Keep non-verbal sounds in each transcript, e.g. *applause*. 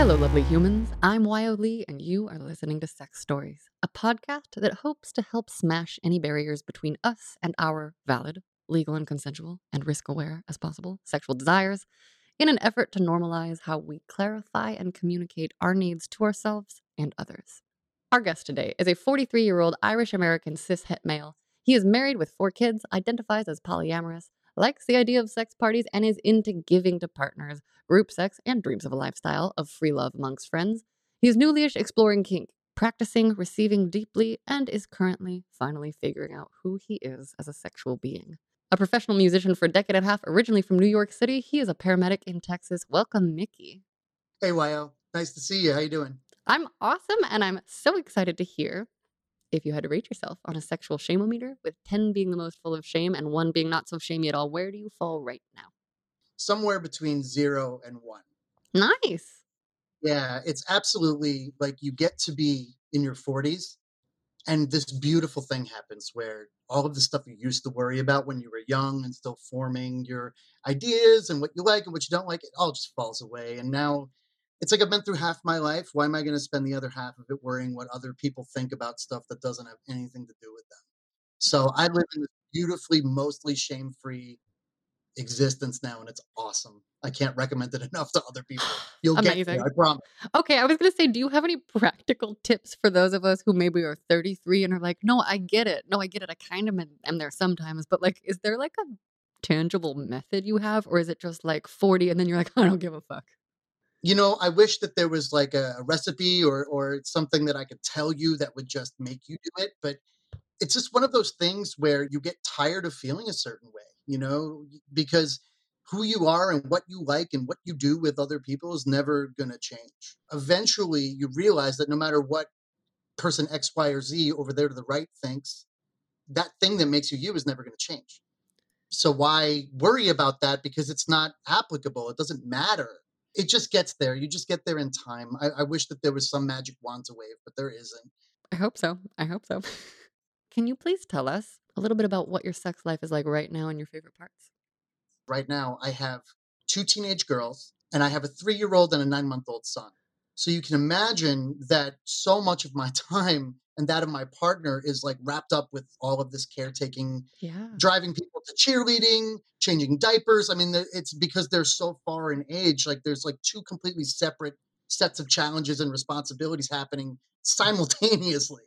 Hello, lovely humans. I'm Lee, and you are listening to X Stories, a podcast that hopes to help smash any barriers between us and our valid, legal, and consensual, and risk aware as possible sexual desires in an effort to normalize how we clarify and communicate our needs to ourselves and others. Our guest today is a 43 year old Irish American cishet male. He is married with four kids, identifies as polyamorous, likes the idea of sex parties, and is into giving to partners, group sex, and dreams of a lifestyle of free love amongst friends. He is newlyish exploring kink, practicing receiving deeply, and is currently finally figuring out who he is as a sexual being. A professional musician for a decade and a half, originally from New York City, he is a paramedic in Texas. Welcome, Mickey. Hey, Wyoh. Nice to see you. How you doing? I'm awesome, and I'm so excited to hear if you had to rate yourself on a sexual shameometer, with 10 being the most full of shame and 1 being not so shamey at all, where do you fall right now? Somewhere between 0 and 1. Nice. Yeah, it's absolutely like you get to be in your 40s and this beautiful thing happens where all of the stuff you used to worry about when you were young and still forming your ideas and what you like and what you don't like, it all just falls away. And now it's like I've been through half my life. Why am I going to spend the other half of it worrying what other people think about stuff that doesn't have anything to do with them? So I live in this beautifully, mostly shame free existence now, and it's awesome. I can't recommend it *laughs* enough to other people. *sighs* You'll get there, I promise. Okay, I was going to say, do you have any practical tips for those of us who maybe are 33 and are like, no, I get it. No, I get it. I kind of am- am there sometimes. But like, is there like a tangible method you have? Or is it just like 40 and then you're like, *laughs* I don't give a fuck? You know, I wish that there was like a, recipe or or something that I could tell you that would just make you do it, but it's just one of those things where you get tired of feeling a certain way, you know, because who you are and what you like and what you do with other people is never going to change. Eventually, you realize that no matter what person X, Y, or Z over there to the right thinks, that thing that makes you you is never going to change. So why worry about that? Because it's not applicable. It doesn't matter. It just gets there. You just get there in time. I, I wish that there was some magic wand to wave, but there isn't. I hope so. I hope so. *laughs* Can you please tell us a little bit about what your sex life is like right now and your favorite parts? Right now, I have two teenage girls and I have a three year old and a nine month old son. So you can imagine that so much of my *laughs* time and that of my partner is like wrapped up with all of this caretaking Yeah. driving people to cheerleading, changing diapers. I mean, it's because they're so far in age. Like there's like two completely separate sets of challenges and responsibilities happening simultaneously.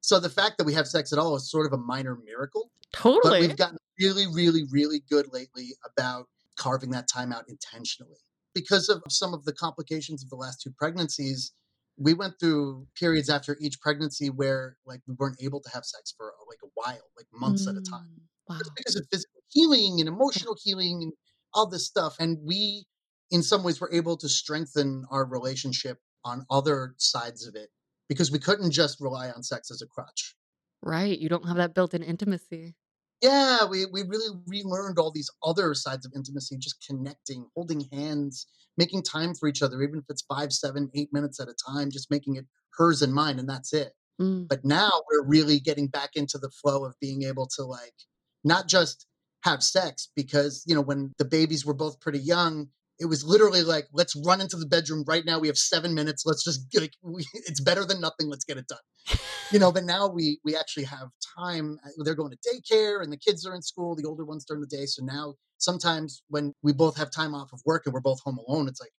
So the fact that we have sex at all is sort of a minor miracle. But Totally. we've gotten really, really, really good lately about carving that time out intentionally. Because of some of the complications of the last two pregnancies, we went through periods after each pregnancy where like we weren't able to have sex for like a while, like months at a time Mm, Wow. just because of physical healing and emotional healing and all this stuff. And we, in some ways, were able to strengthen our relationship on other sides of it because we couldn't just rely on sex as a crutch. Right. You don't have that built in intimacy. Yeah, we we really relearned all these other sides of intimacy, just connecting, holding hands, making time for each other, even if it's five, seven, eight minutes at a time, just making it hers and mine, and that's it. Mm. But now we're really getting back into the flow of being able to like not just have sex because you know when the babies were both pretty young, it was literally like let's run into the bedroom right now. We have seven minutes. Let's just *laughs* like we, it's better than nothing. Let's get it done. You know, but now we we actually have time. uh, They're going to daycare and the kids are in school. The older ones during the day. So now sometimes when we both have time off of work and we're both home alone, it's like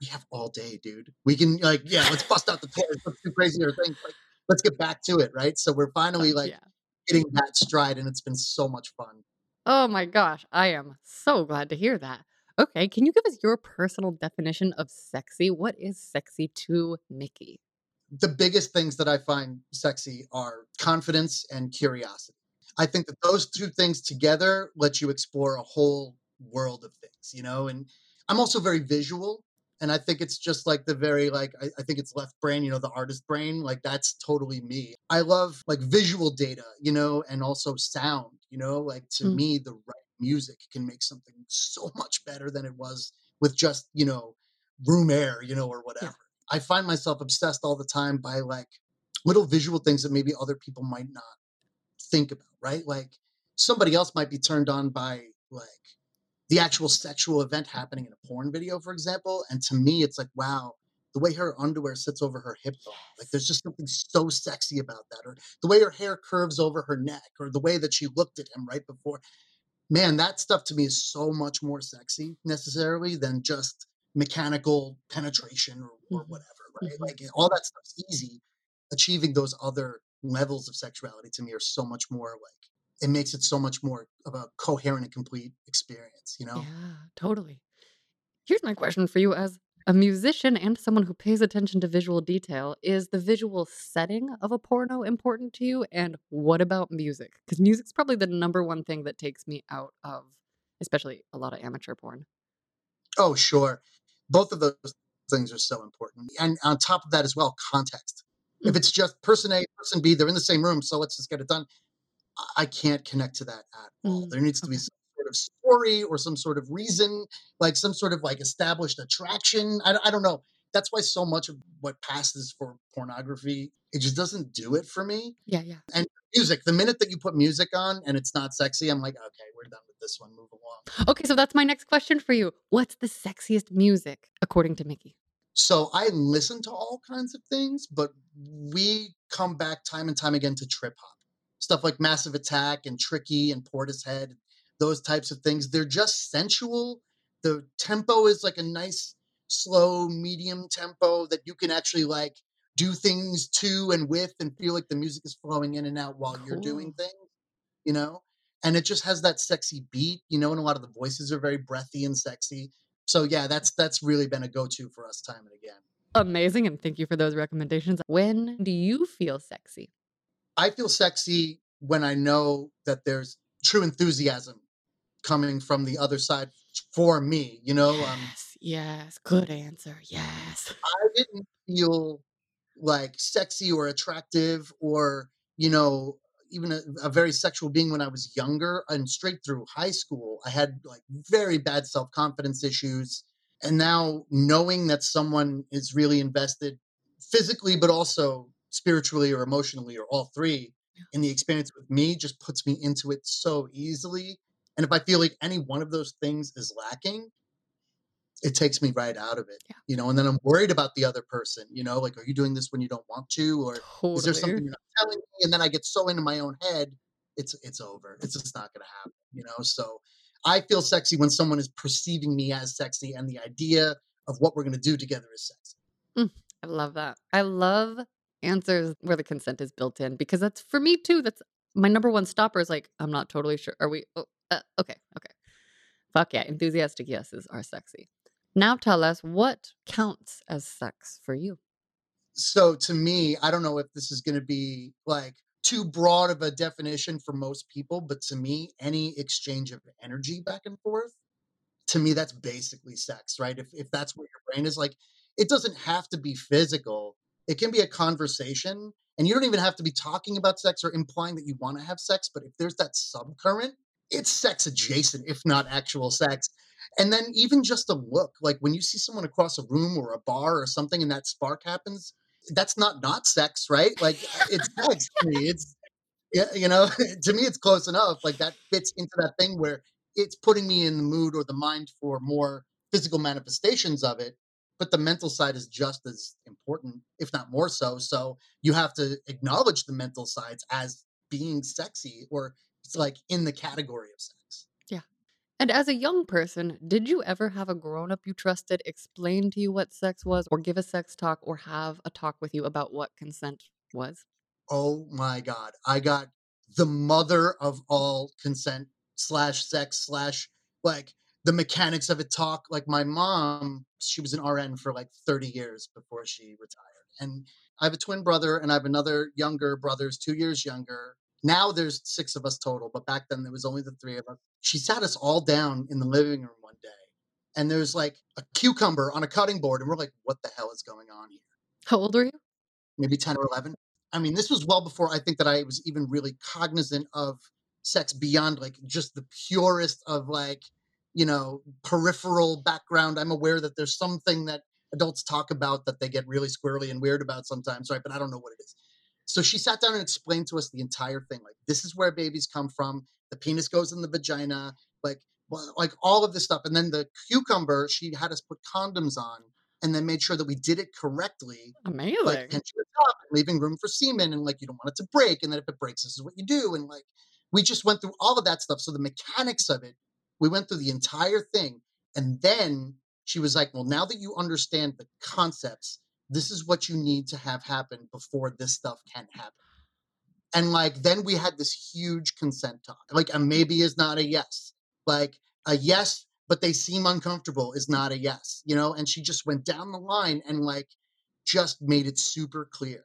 we have all day, dude. We can like yeah, let's bust out the toys. Let's do crazier things. Like let's get back to it, right? So we're finally like yeah. hitting that stride, and it's been so much fun. Oh my gosh. I am so glad to hear that. Okay. Can you give us your personal definition of sexy? What is sexy to Mickey? the biggest things that I find sexy are confidence and curiosity. I think that those two things together let you explore a whole world of things, you know? And I'm also very visual. And I think it's just like the very, like, I, I think it's left brain, you know, the artist brain. Like, that's totally me. I love like visual data, you know, and also sound, you know? Like, to Mm. me, the right music can make something so *laughs* much better than it was with just, you know, room air, you know, or whatever. I find myself obsessed all the time by like little visual things that maybe other people might not think about, right? Like somebody else might be turned on by like the actual sexual event happening in a porn video, for example. And to me, it's like, wow, the way her underwear sits over her hip bone, like there's just something so sexy about that. Or the way her hair curves over her neck, or the way that she looked at him right before. Man, that stuff to me is so much more sexy necessarily than just mechanical penetration or, or Mhm. whatever, right? Mhm. Like all that stuff's easy. Achieving those other levels of sexuality to me are so much more like it makes it so much more of a coherent and complete experience, you know? Yeah, totally. Here's my question for you as a musician and someone who pays attention to visual detail. Is the visual setting of a porno important to you? And what about music? Because music's probably the number one thing that takes me out of, especially a lot of amateur porn. Oh, sure. Both of those things are so important. And on top of that as well, context. If Mm. it's just person A, person B, they're in the same room, so let's just get it done. I can't connect to that at all. Mm, There needs to be okay. Sort of story or some sort of reason, like some sort of like established attraction. I, I don't know. That's why so much of what passes for pornography, it just doesn't do it for me. Yeah, yeah. And music, the minute that you put music on and it's not sexy, I'm like, okay, we're done with this one. Move along. Okay, so that's my next question for you. What's the sexiest music according to Mickey? So I listen to all kinds of things, but we come back time and time again to trip hop. Stuff like Massive Attack and Tricky and Portishead, those types of things. They're just sensual. The tempo is like a nice, slow, medium tempo that you can actually like do things to and with and feel like the music is flowing in and out while you're doing things, you know? And it just has that sexy beat, you know, and a lot of the voices are very breathy and sexy. So yeah, that's that's really been a go-to for us time and again. Amazing, and thank you for those recommendations. When do you feel sexy? I feel sexy when I know that there's true enthusiasm coming from the other side for me. You know, um, Yes, yes. Good answer. Yes. I didn't feel like sexy or attractive or you know even a, a very sexual being when I was younger and straight through high school. I had like very bad self confidence issues, and now knowing that someone is really invested physically, but also spiritually or emotionally or all three in the experience with me just puts me into it so easily. And if I feel like any one of those things is lacking, it takes me right out of it, Yeah. you know. And then I'm worried about the other person, you know, like, are you doing this when you don't want to, or is there something you're not telling me? And then I get so into my own head, it's it's over. It's just not going to happen, you know. So I feel sexy when someone is perceiving me as sexy, and the idea of what we're going to do together is sexy. Mm, I love that. I love answers where the consent is built in because that's for me too. That's my number one stopper is like, I'm not totally sure. Are we? Oh, uh, okay, okay. Fuck yeah. Enthusiastic yeses are sexy. Now tell us what counts as sex for you. So to me, I don't know if this is going to be like too broad of a definition for most people, but to me, any exchange of energy back and forth, to me, that's basically sex, right? If if that's where your brain is like, it doesn't have to be physical. It can be a conversation, and you don't even have to be talking about sex or implying that you want to have sex. But if there's that subcurrent, it's sex mm-hmm. adjacent, if not actual sex. And then even just a look, like when you see someone across a room or a bar or something, and that spark happens, that's not not sex, right? Like it's sex to me. *laughs* It's yeah, you know, *laughs* to me it's close enough. Like that fits into that thing where it's putting me in the mood or the mind for more physical manifestations of it. But the mental side is just as important, if not more so. So you have to acknowledge the mental sides as being sexy or it's like in the category of sex. Yeah. And as a young person, did you ever have a grown up you trusted explain to you what sex was, or give a sex talk, or have a talk with you about what consent was? Oh my God. I got the mother of all consent slash sex slash like the mechanics of it talk. Like my mom, she was an RN for like 30 years before she retired. And I have a twin brother and I have another younger brother, who's two years younger. Now there's six of us total, but back then there was only the three of us. She sat us all down in the living room one day, and there's like a cucumber on a cutting board, and we're like, what the hell is going on here? How old are you? Maybe 10 or 11. I mean, this was well before I think that I was even really cognizant of sex beyond like just the purest of like, you know, peripheral background. I'm aware that there's something that adults talk about that they get really squirrely and weird about sometimes, right? But I don't know what it is. So she sat down and explained to us the entire thing. Like, this is where babies come from. The penis goes in the vagina, like, like all of this stuff. And then the cucumber, she had us put condoms on and then made sure that we did it correctly. Amazing. Like pinching the top and leaving room for semen and like you don't want it to break. And then if it breaks, this is what you do. And like we just went through all of that stuff. So the mechanics of it, we went through the entire thing. And then she was like, Well, now that you understand the concepts, this is what you need to have happen before this stuff can happen. And like then we had this huge consent talk. Like a maybe is not a yes. Like a yes, but they seem uncomfortable is not a yes, you know? And she just went down the line and like just made it super clear.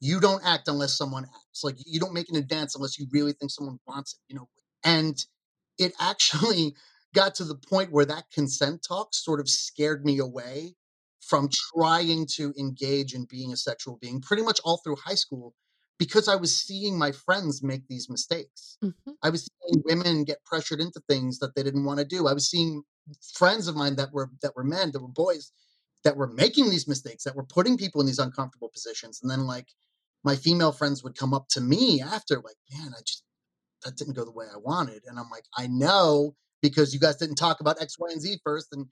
You don't act unless someone acts. Like you don't make an advance unless you really think someone wants it, you know? And it actually *laughs* got to the point where that consent talk sort of scared me away from trying to engage in being a sexual being pretty much all through high school because I was seeing my friends make these mistakes. hmm I was seeing women get pressured into things that they didn't want to do. I was seeing friends of mine that were that were men, that were boys, that were making these mistakes, that were putting people in these uncomfortable positions. And then like my female friends would come up to me after, like, man, I just that didn't go the way I wanted. And I'm like, I know because you guys didn't talk about X, Y, and Z first. And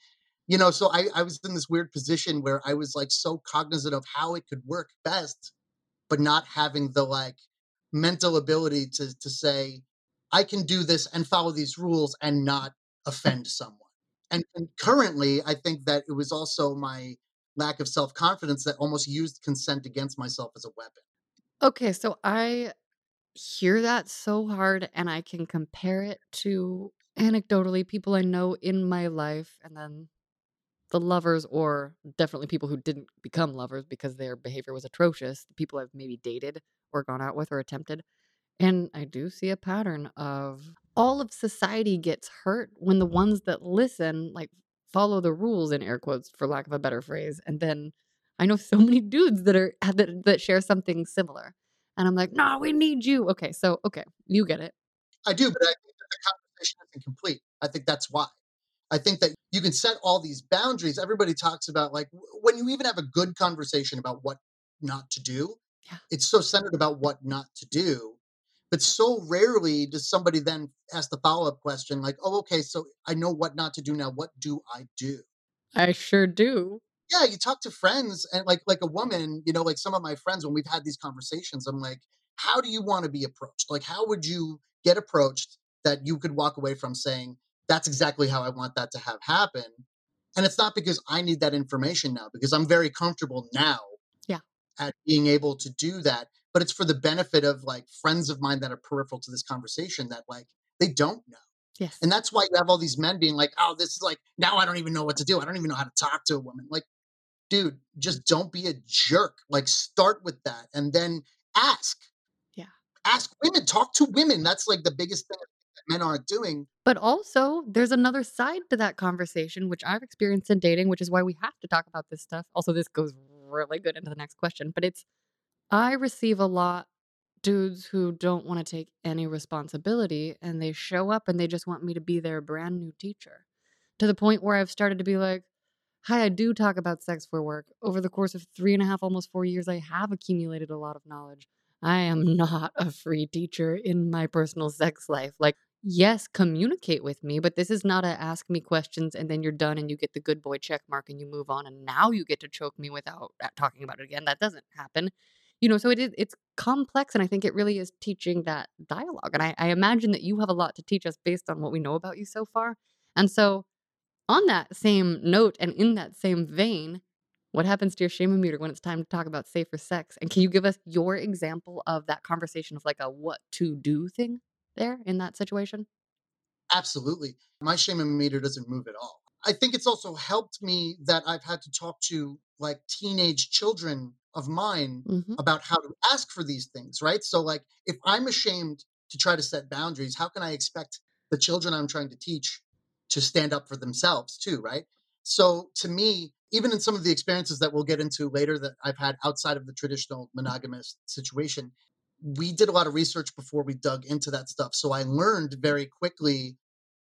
you know, so I, I was in this weird position where I was like so cognizant of how it could work best, but not having the like mental ability to to say, I can do this and follow these rules and not offend someone. And, and currently, I think that it was also my lack of self confidence that almost used consent against myself as a weapon. Okay, so I hear that so hard, and I can compare it to anecdotally people I know in my life, and then the lovers, or definitely people who didn't become lovers because their behavior was atrocious, the people I've maybe dated or gone out with or attempted. And I do see a pattern of all of society gets hurt when the ones that listen, like, follow the rules in air quotes, for lack of a better phrase. And then I know *laughs* so many dudes that are that, that share something similar. And I'm like, no, we need you. Okay, so okay, you get it. I do, but I think that the conversation isn't complete. I think that's why. I think that you can set all these boundaries. Everybody talks about like when you even have a good conversation about what not to do, Yeah. it's so centered about what not to do. But so rarely does somebody then ask the follow up question, like, oh, okay, so I know what not to do now. What do I do? I sure do. Yeah, you talk to friends and like like a woman, you know, like some of my friends when we've had these conversations, I'm like, how do you want to be approached? Like how would you get approached that you could walk away from saying, that's exactly how I want that to have happen? And it's not because I need that information now, because I'm very comfortable now Yeah. at being able to do that. But it's for the benefit of like friends of mine that are peripheral to this conversation that like they don't know. Yes. And that's why you have all these men being like, oh, this is like, now I don't even know what to do. I don't even know how to talk to a woman. Like, dude, just don't be a jerk. Like, start with that and then ask. Yeah. Ask women, talk to women. That's like the biggest thing that men aren't doing. But also, there's another side to that conversation, which I've experienced in dating, which is why we have to talk about this stuff. Also, this goes really good into the next question, but it's I receive a lot dudes who don't want to take any responsibility and they show up and they just want me to be their brand new teacher to the point where I've started to be like, Hi, I do talk about sex for work. Over the course of three and a half, almost four years, I have accumulated a lot of knowledge. I am *laughs* not a free teacher in my personal sex life. Like, yes, communicate with me, but this is not a ask me questions and then you're done and you get the good boy check mark and you move on and now you get to choke me without uh, talking about it again. That doesn't happen. You know, so it is it's complex and I think it really is teaching that dialogue. And I, I imagine that you have a lot to teach us based on what we know about you so far. And so on that same note and in that same vein, what happens to your shame meter when it's time to talk about safer sex? And can you give us your example of that conversation of like a what to do thing there in that situation? Absolutely. My shame meter doesn't move at all. I think it's also helped me that I've had to talk to like teenage children of mine hmm about how to ask for these things, right? So, like, if I'm ashamed to try to set boundaries, how can I expect the children I'm trying to teach to stand up for themselves too, right? So, to me, even in some of the experiences that we'll get into later that I've had outside of the traditional monogamous situation, we did a lot of research before we dug into that stuff. So, I learned very quickly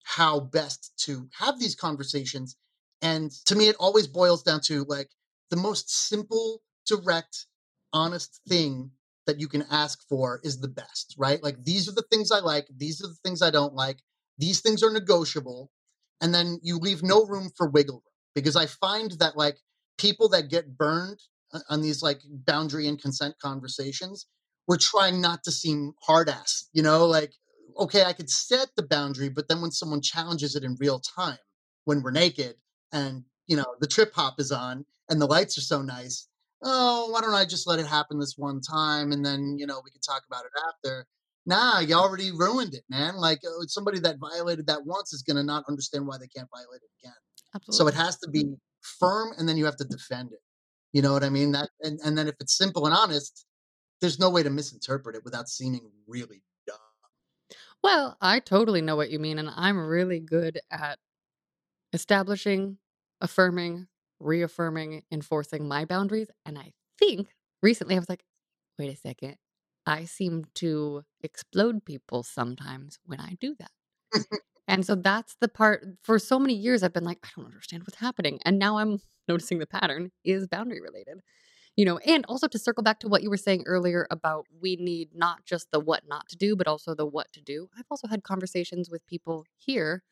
how best to have these conversations. And to me, it always boils down to like the most simple, direct, honest thing that you can ask for is the best, right? Like, these are the things I like, these are the things I don't like, these things are negotiable. And then you leave no room for wiggle room because I find that like people that get burned on these like boundary and consent conversations, we're trying not to seem hard ass, you know, like okay, I could set the boundary, but then when someone challenges it in real time, when we're naked and you know the trip hop is on and the lights are so nice, oh, why don't I just let it happen this one time and then you know we can talk about it after. Nah, you already ruined it, man. Like uh, somebody that violated that once is gonna not understand why they can't violate it again. Absolutely. So it has to be firm, and then you have to defend it. You know what I mean? That and, and then if it's simple and honest, there's no way to misinterpret it without seeming really dumb. Well, I totally know what you mean, and I'm really good at establishing, affirming, reaffirming, enforcing my boundaries. And I think recently I was like, wait a second. I seem to explode people sometimes when I do that. *laughs* And so that's the part for so many years I've been like, I don't understand what's happening. And now I'm *laughs* noticing the pattern is boundary related. You know, and also to circle back to what you were saying earlier about we need not just the what not to do, but also the what to do. I've also had conversations with people here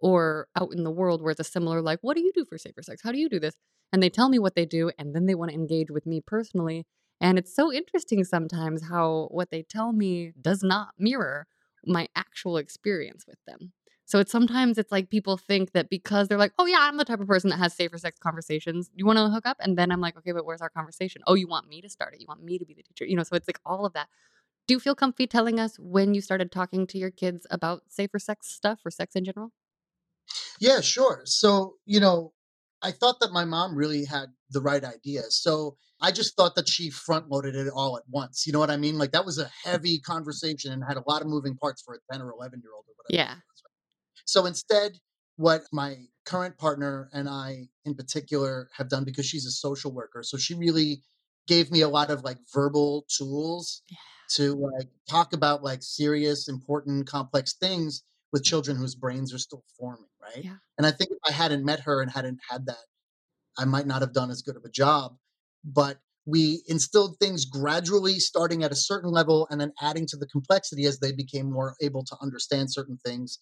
or out in the world where it's a similar, like, what do you do for safer sex? How do you do this? And they tell me what they do, and then they want to engage with me personally. And it's so interesting sometimes how what they tell me does not mirror my actual experience with them. So it's sometimes it's like people think that because they're like, "Oh yeah, I'm the type of person that has safer sex conversations. You want to hook up?" And then I'm like, "Okay, but where's our conversation? Oh, you want me to start it? You want me to be the teacher?" You know, so it's like all of that. Do you feel comfy telling us when you started talking to your kids about safer sex stuff or sex in general? Yeah, sure. So, you know, I thought that my mom really had the right idea. So I just thought that she front loaded it all at once. You know what I mean? Like that was a heavy conversation and had a lot of moving parts for a 10 or 11 year old or whatever Yeah. She was. right? So instead, what my current partner and I in particular have done because she's a social worker. So she really gave me a lot of like verbal tools Yeah. to like talk about like serious, important, complex things with children whose brains are still forming, right? Yeah. And I think if I hadn't met her and hadn't had that, I might not have done as good of a job. But we instilled things gradually, starting at a certain level and then adding to the complexity as they became more able to understand certain things.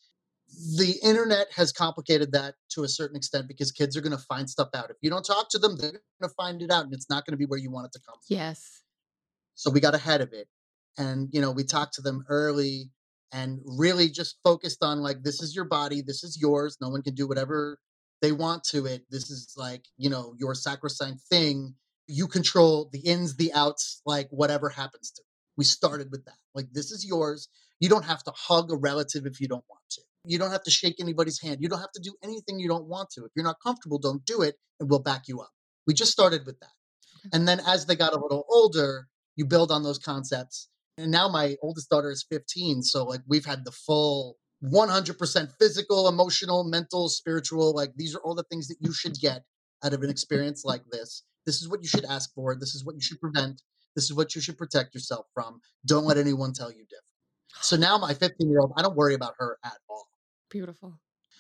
The internet has complicated that to a certain extent because kids are going to find stuff out. If you don't talk to them, they're going to find it out and it's not going to be where you want it to come from. Yes. So we got ahead of it. And, you know, we talked to them early and really just focused on like, this is your body, this is yours. No one can do whatever they want to it. This is like, you know, your sacrosanct thing. You control the ins, the outs, like whatever happens to it. We started with that. Like, this is yours. You don't have to hug a relative if you don't want to. You don't have to shake anybody's hand. You don't have to do anything you don't want to. If you're not comfortable, don't do it and we'll back you up. We just started with that. And then as they got a little older, you build on those concepts And now my oldest daughter is 15. So, like, we've had the full 100% physical, emotional, mental, spiritual. Like, these are all the things that you should *laughs* get out of an experience like this. This is what you should ask for. This is what you should prevent. This is what you should protect yourself from. Don't let anyone tell you different. So now my 15 year old, I don't worry about her at all. Beautiful.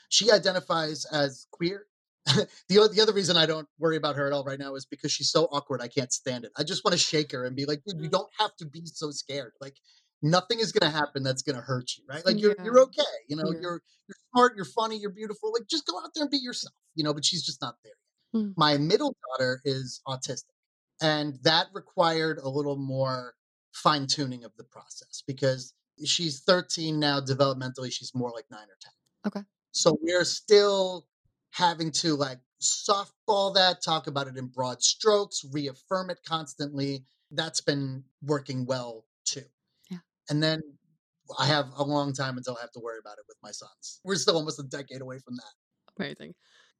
She identifies as queer. *laughs* the, the other reason I don't worry about her at all right now is because she's so awkward. I can't stand it. I just want to shake her and be like, dude, you don't have to be so scared. Like, nothing is going to happen that's going to hurt you, right? Like, you're, you're okay. You know, Yeah. you're, you're smart, you're funny, you're beautiful. Like, just go out there and be yourself, you know, but she's just not there yet. Mm. My middle daughter is autistic, and that required a little more fine tuning of the process because she's 13 now. Developmentally, she's more like nine or 10. Okay. So we're still having to like softball that, talk about it in broad strokes, reaffirm it constantly. That's been working well too. Yeah. And then I have a long time until I have to worry about it with my sons. We're still almost a decade away from that. Amazing.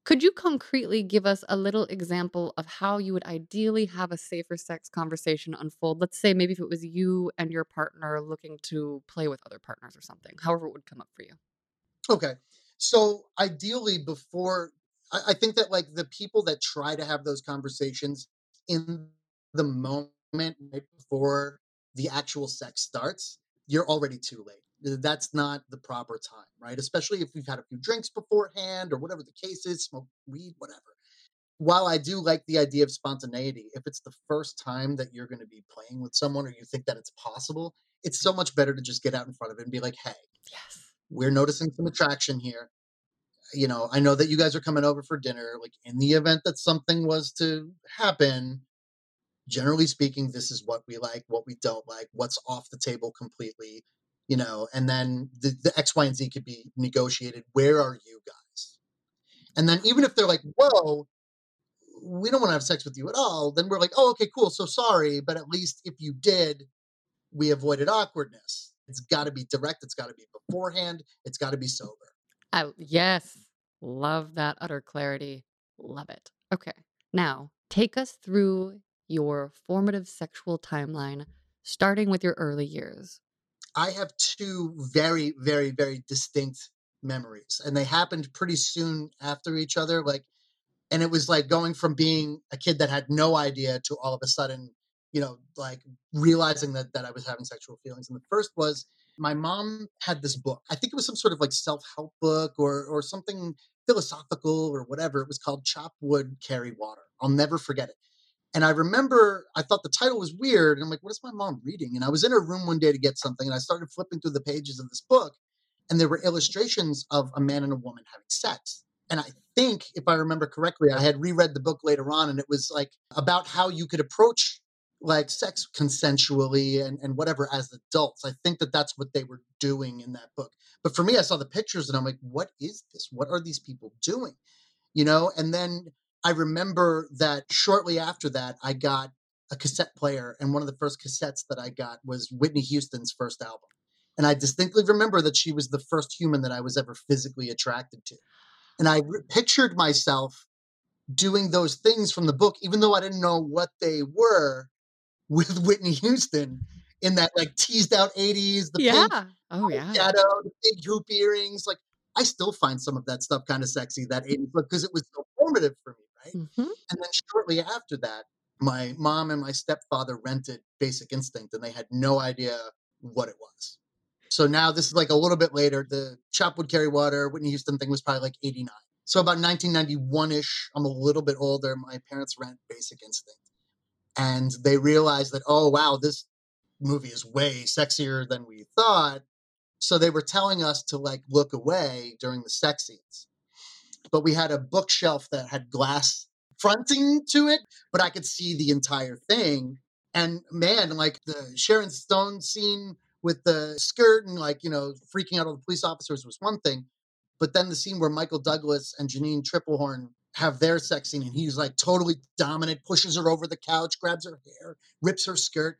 Could you concretely give us a little example of how you would ideally have a safer sex conversation unfold? Let's say maybe if it was you and your partner looking to play with other partners or something, however it would come up for you. Okay. So ideally, before I, I think that like the people that try to have those conversations in the moment right before the actual sex starts, you're already too late. That's not the proper time, right? Especially if we've had a few drinks beforehand or whatever the case is, smoke weed, whatever. While I do like the idea of spontaneity, if it's the first time that you're going to be playing with someone or you think that it's possible, it's so much better to just get out in front of it and be like, hey, Yes. We're noticing some attraction here. You know, I know that you guys are coming over for dinner. Like, in the event that something was to happen, generally speaking, this is what we like, what we don't like, what's off the table completely, you know, and then the, the X, Y, and Z could be negotiated. Where are you guys? And then, even if they're like, whoa, we don't want to have sex with you at all, then we're like, oh, okay, cool. So sorry. But at least if you did, we avoided awkwardness. It's got to be direct. It's got to be beforehand. It's got to be sober. I yes. Love that utter clarity. Love it. Okay. Now, take us through your formative sexual timeline, starting with your early years. I have two very, very, very distinct memories, and they happened pretty soon after each other. Like, and it was like going from being a kid that had no idea to all of a sudden, you know, like realizing that that I was having sexual feelings. And the first was my mom had this book. I think it was some sort of like self help book or or something philosophical or whatever. It was called Chop Wood, Carry Water. I'll never forget it. And I remember I thought the title was weird. And I'm like, what is my mom reading? And I was in her room one day to get something and I started flipping through the pages of this book and there were illustrations of a man and a woman having sex. And I think, if I remember correctly, I had reread the book later on and it was like about how you could approach like sex consensually and, and whatever as adults. I think that that's what they were doing in that book. But for me, I saw the pictures and I'm like, what is this? What are these people doing? You know, and then I remember that shortly after that, I got a cassette player, and one of the first cassettes that I got was Whitney Houston's first album. And I distinctly remember that she was the first human that I was ever physically attracted to. And I re- pictured myself doing those things from the book, even though I didn't know what they were with Whitney Houston in that like teased out 80s, the pink. Oh yeah. shadow, the big hoop earrings. Like I still find some of that stuff kind of sexy, that 80s look, because it was so formative for me, right? hmm And then shortly after that, my mom and my stepfather rented Basic Instinct and they had no idea what it was. So now this is like a little bit later. The Chopwood Carry Water, Whitney Houston thing was probably like 89. So about 1991 ish, I'm a little bit older. My parents rent Basic Instinct. And they realized that, oh, wow, this movie is way sexier than we thought. So they were telling us to like look away during the sex scenes. But we had a bookshelf that had glass fronting to it, but I could see the entire thing. And man, like the Sharon Stone scene with the skirt and like, you know, freaking out all the police officers was one thing. But then the scene where Michael Douglas and Jeanne Tripplehorn have their sex scene and he's like totally dominant, pushes her over the couch, grabs her hair, rips her skirt.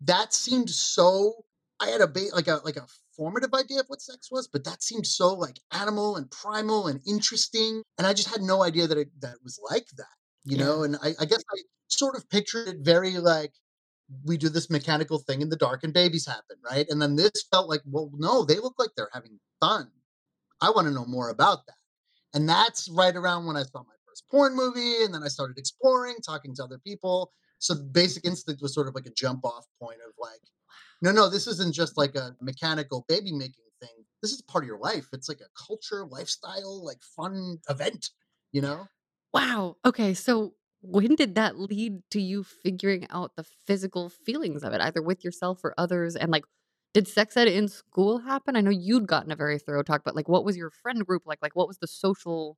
That seemed so I had a ba- like a like a formative idea of what sex was, but that seemed so like animal and primal and interesting. And I just had no idea that it that it was like that, you Yeah. know. And I, I guess I sort of pictured it very like we do this mechanical thing in the dark and babies happen, right? And then this felt like, well, no, they look like they're having fun. I want to know more about that. And that's right around when I saw my first porn movie. And then I started exploring, talking to other people. So Basic Instinct was sort of like a jump off point of like, no, no, this isn't just like a mechanical baby making thing. This is part of your life. It's like a culture, lifestyle, like fun event, you know? Wow. Okay. So when did that lead to you figuring out the physical feelings of it, either with yourself or others? And like, did sex ed in school happen? I know you'd gotten a very thorough talk, but like, what was your friend group like? Like, what was the social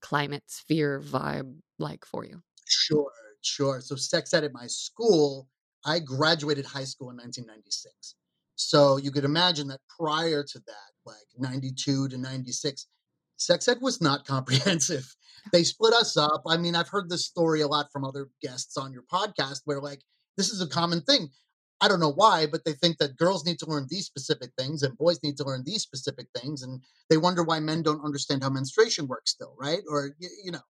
climate sphere vibe like for you? Sure, sure. So sex ed at my school, I graduated high school in 1996. So you could imagine that prior to that, like 92 to 96, sex ed was not *laughs* comprehensive. They split us up. I mean, I've heard this story a lot from other guests on your podcast where, like, this is a common thing. I don't know why, but they think that girls need to learn these specific things and boys need to learn these specific things. And they wonder why men don't understand how menstruation works still, right? Or, you know.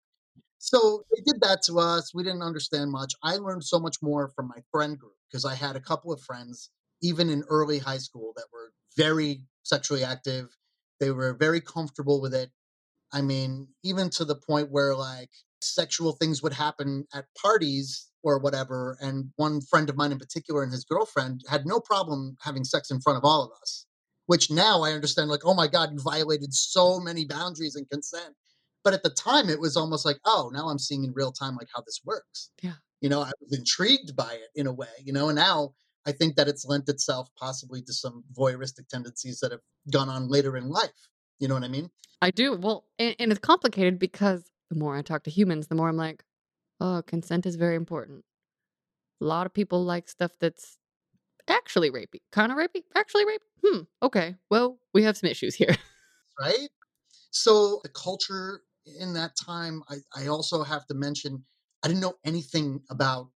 So they did that to us. We didn't understand much. I learned so much more from my friend group because I had a couple of friends, even in early high school, that were very sexually active. They were very comfortable with it. I mean, even to the point where like sexual things would happen at parties or whatever. And one friend of mine in particular and his girlfriend had no problem having sex in front of all of us, which now I understand like, oh my God, you violated so many boundaries and consent. But at the time, it was almost like, oh, now I'm seeing in real time like how this works. Yeah. You know, I was intrigued by it in a way, you know, and now I think that it's lent itself possibly to some voyeuristic tendencies that have gone on later in life. You know what I mean? I do. Well, and, and it's complicated because the more I talk to humans, the more I'm like, oh, consent is very important. A lot of people like stuff that's actually rapey. Kind of rapey? Actually rapey? Hmm. Okay. Well, we have some issues here. *laughs* right? So the culture in that time, I, I also have to mention, I didn't know anything about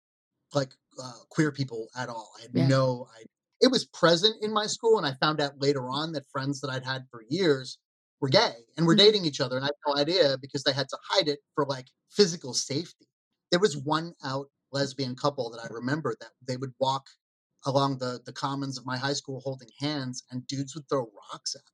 like uh, queer people at all. I had Yeah. no idea. It was present in my school, and I found out later on that friends that I'd had for years were gay and were Mhm. dating each other, and I had no idea because they had to hide it for like physical safety. There was one out lesbian couple that I remember that they would walk along the the commons of my high school holding hands, and dudes would throw rocks at them.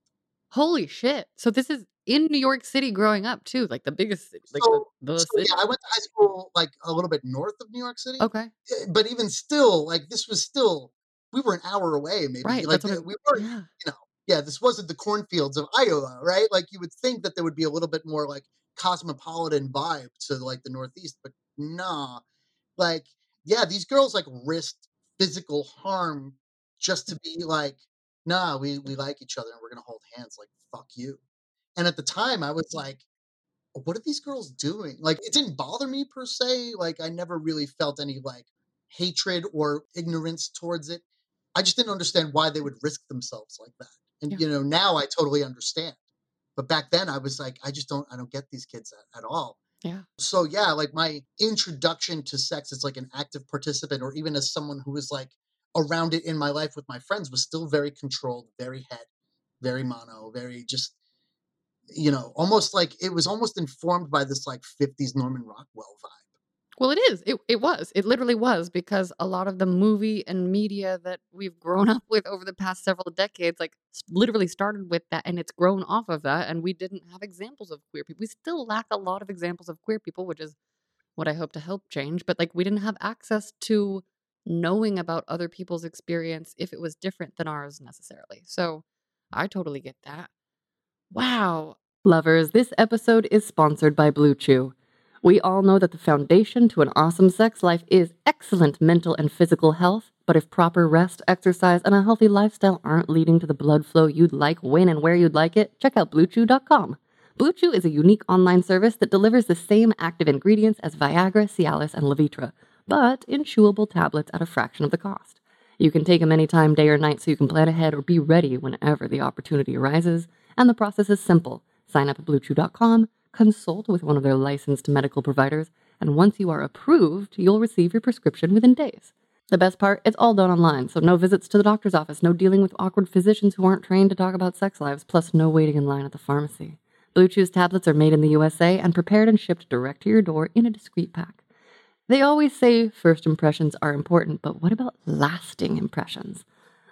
Holy shit. So this is in New York City growing up too, like the biggest city, like So, the so city. yeah, I went to high school like a little bit north of New York City, Okay. eh, but even still, like this was still we were an hour away, maybe. Right. Like eh, we weren't, yeah. you know, yeah, this wasn't the cornfields of Iowa, right? Like you would think that there would be a little bit more like cosmopolitan vibe to like the Northeast, but nah. Like, yeah, these girls like risked physical harm just to be like, nah, we we like each other and we're gonna hold hands. Like, fuck you. And at the time, I was like what are these girls doing? Like, it didn't bother me per se. Like, I never really felt any like hatred or ignorance towards it. I just didn't understand why they would risk themselves like that. And Yeah. you know, now I totally understand. But back then, I was like, I just don't, I don't get these kids at, at all. Yeah. So yeah, like my introduction to sex as like an active participant, or even as someone who was like around it in my life with my friends, was still very controlled, very het, very mono, very just you know, almost like it was almost informed by this like 50s Norman Rockwell vibe. Well, it is. It it was. It literally was because a lot of the movie and media that we've grown *laughs* up with over the past several decades, like literally started with that, and it's grown off of that. And we didn't have examples of queer people. We still lack a lot of examples of queer people, which is what I hope to help change. But like, we didn't have access to knowing about other people's experience if it was different than ours necessarily. So I totally get that. Wow. Lovers, this episode is sponsored by Blue Chew. We all know that the foundation to an awesome sex life is excellent mental and physical health, but if proper rest, exercise, and a healthy lifestyle aren't leading to the blood flow you'd like when and where you'd like it, check out BlueChew.com. BlueChew is a unique online service that delivers the same active ingredients as Viagra, Cialis, and Levitra, but in chewable tablets at a fraction of the cost. You can take them anytime, day or night, so you can plan ahead or be ready whenever the opportunity arises. And the process is simple. Sign up at BlueChew.com, consult with one of their licensed medical providers, and once you are approved, you'll receive your prescription within days. The best part, it's all done online, so no visits to the doctor's office, no dealing with awkward physicians who aren't trained to talk about sex lives, plus no waiting in line at the pharmacy. Blue Chew's tablets are made in the USA and prepared and shipped direct to your door in a discreet pack. They always say first impressions are important, but what about lasting impressions?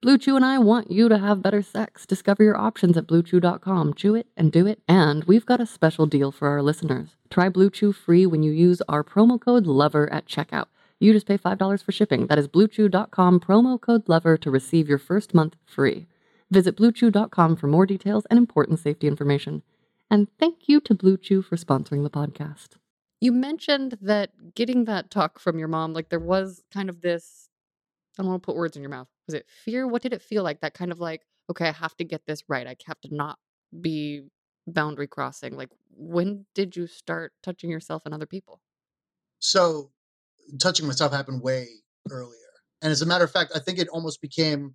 Blue Chew and I want you to have better sex. Discover your options at bluechew.com. Chew it and do it. And we've got a special deal for our listeners. Try Blue Chew free when you use our promo code LOVER at checkout. You just pay $5 for shipping. That is bluechew.com promo code LOVER to receive your first month free. Visit bluechew.com for more details and important safety information. And thank you to Blue Chew for sponsoring the podcast. You mentioned that getting that talk from your mom, like there was kind of this I don't want to put words in your mouth. Was it fear? What did it feel like? That kind of like, okay, I have to get this right. I have to not be boundary crossing. Like, when did you start touching yourself and other people? So, touching myself happened way earlier. And as a matter of fact, I think it almost became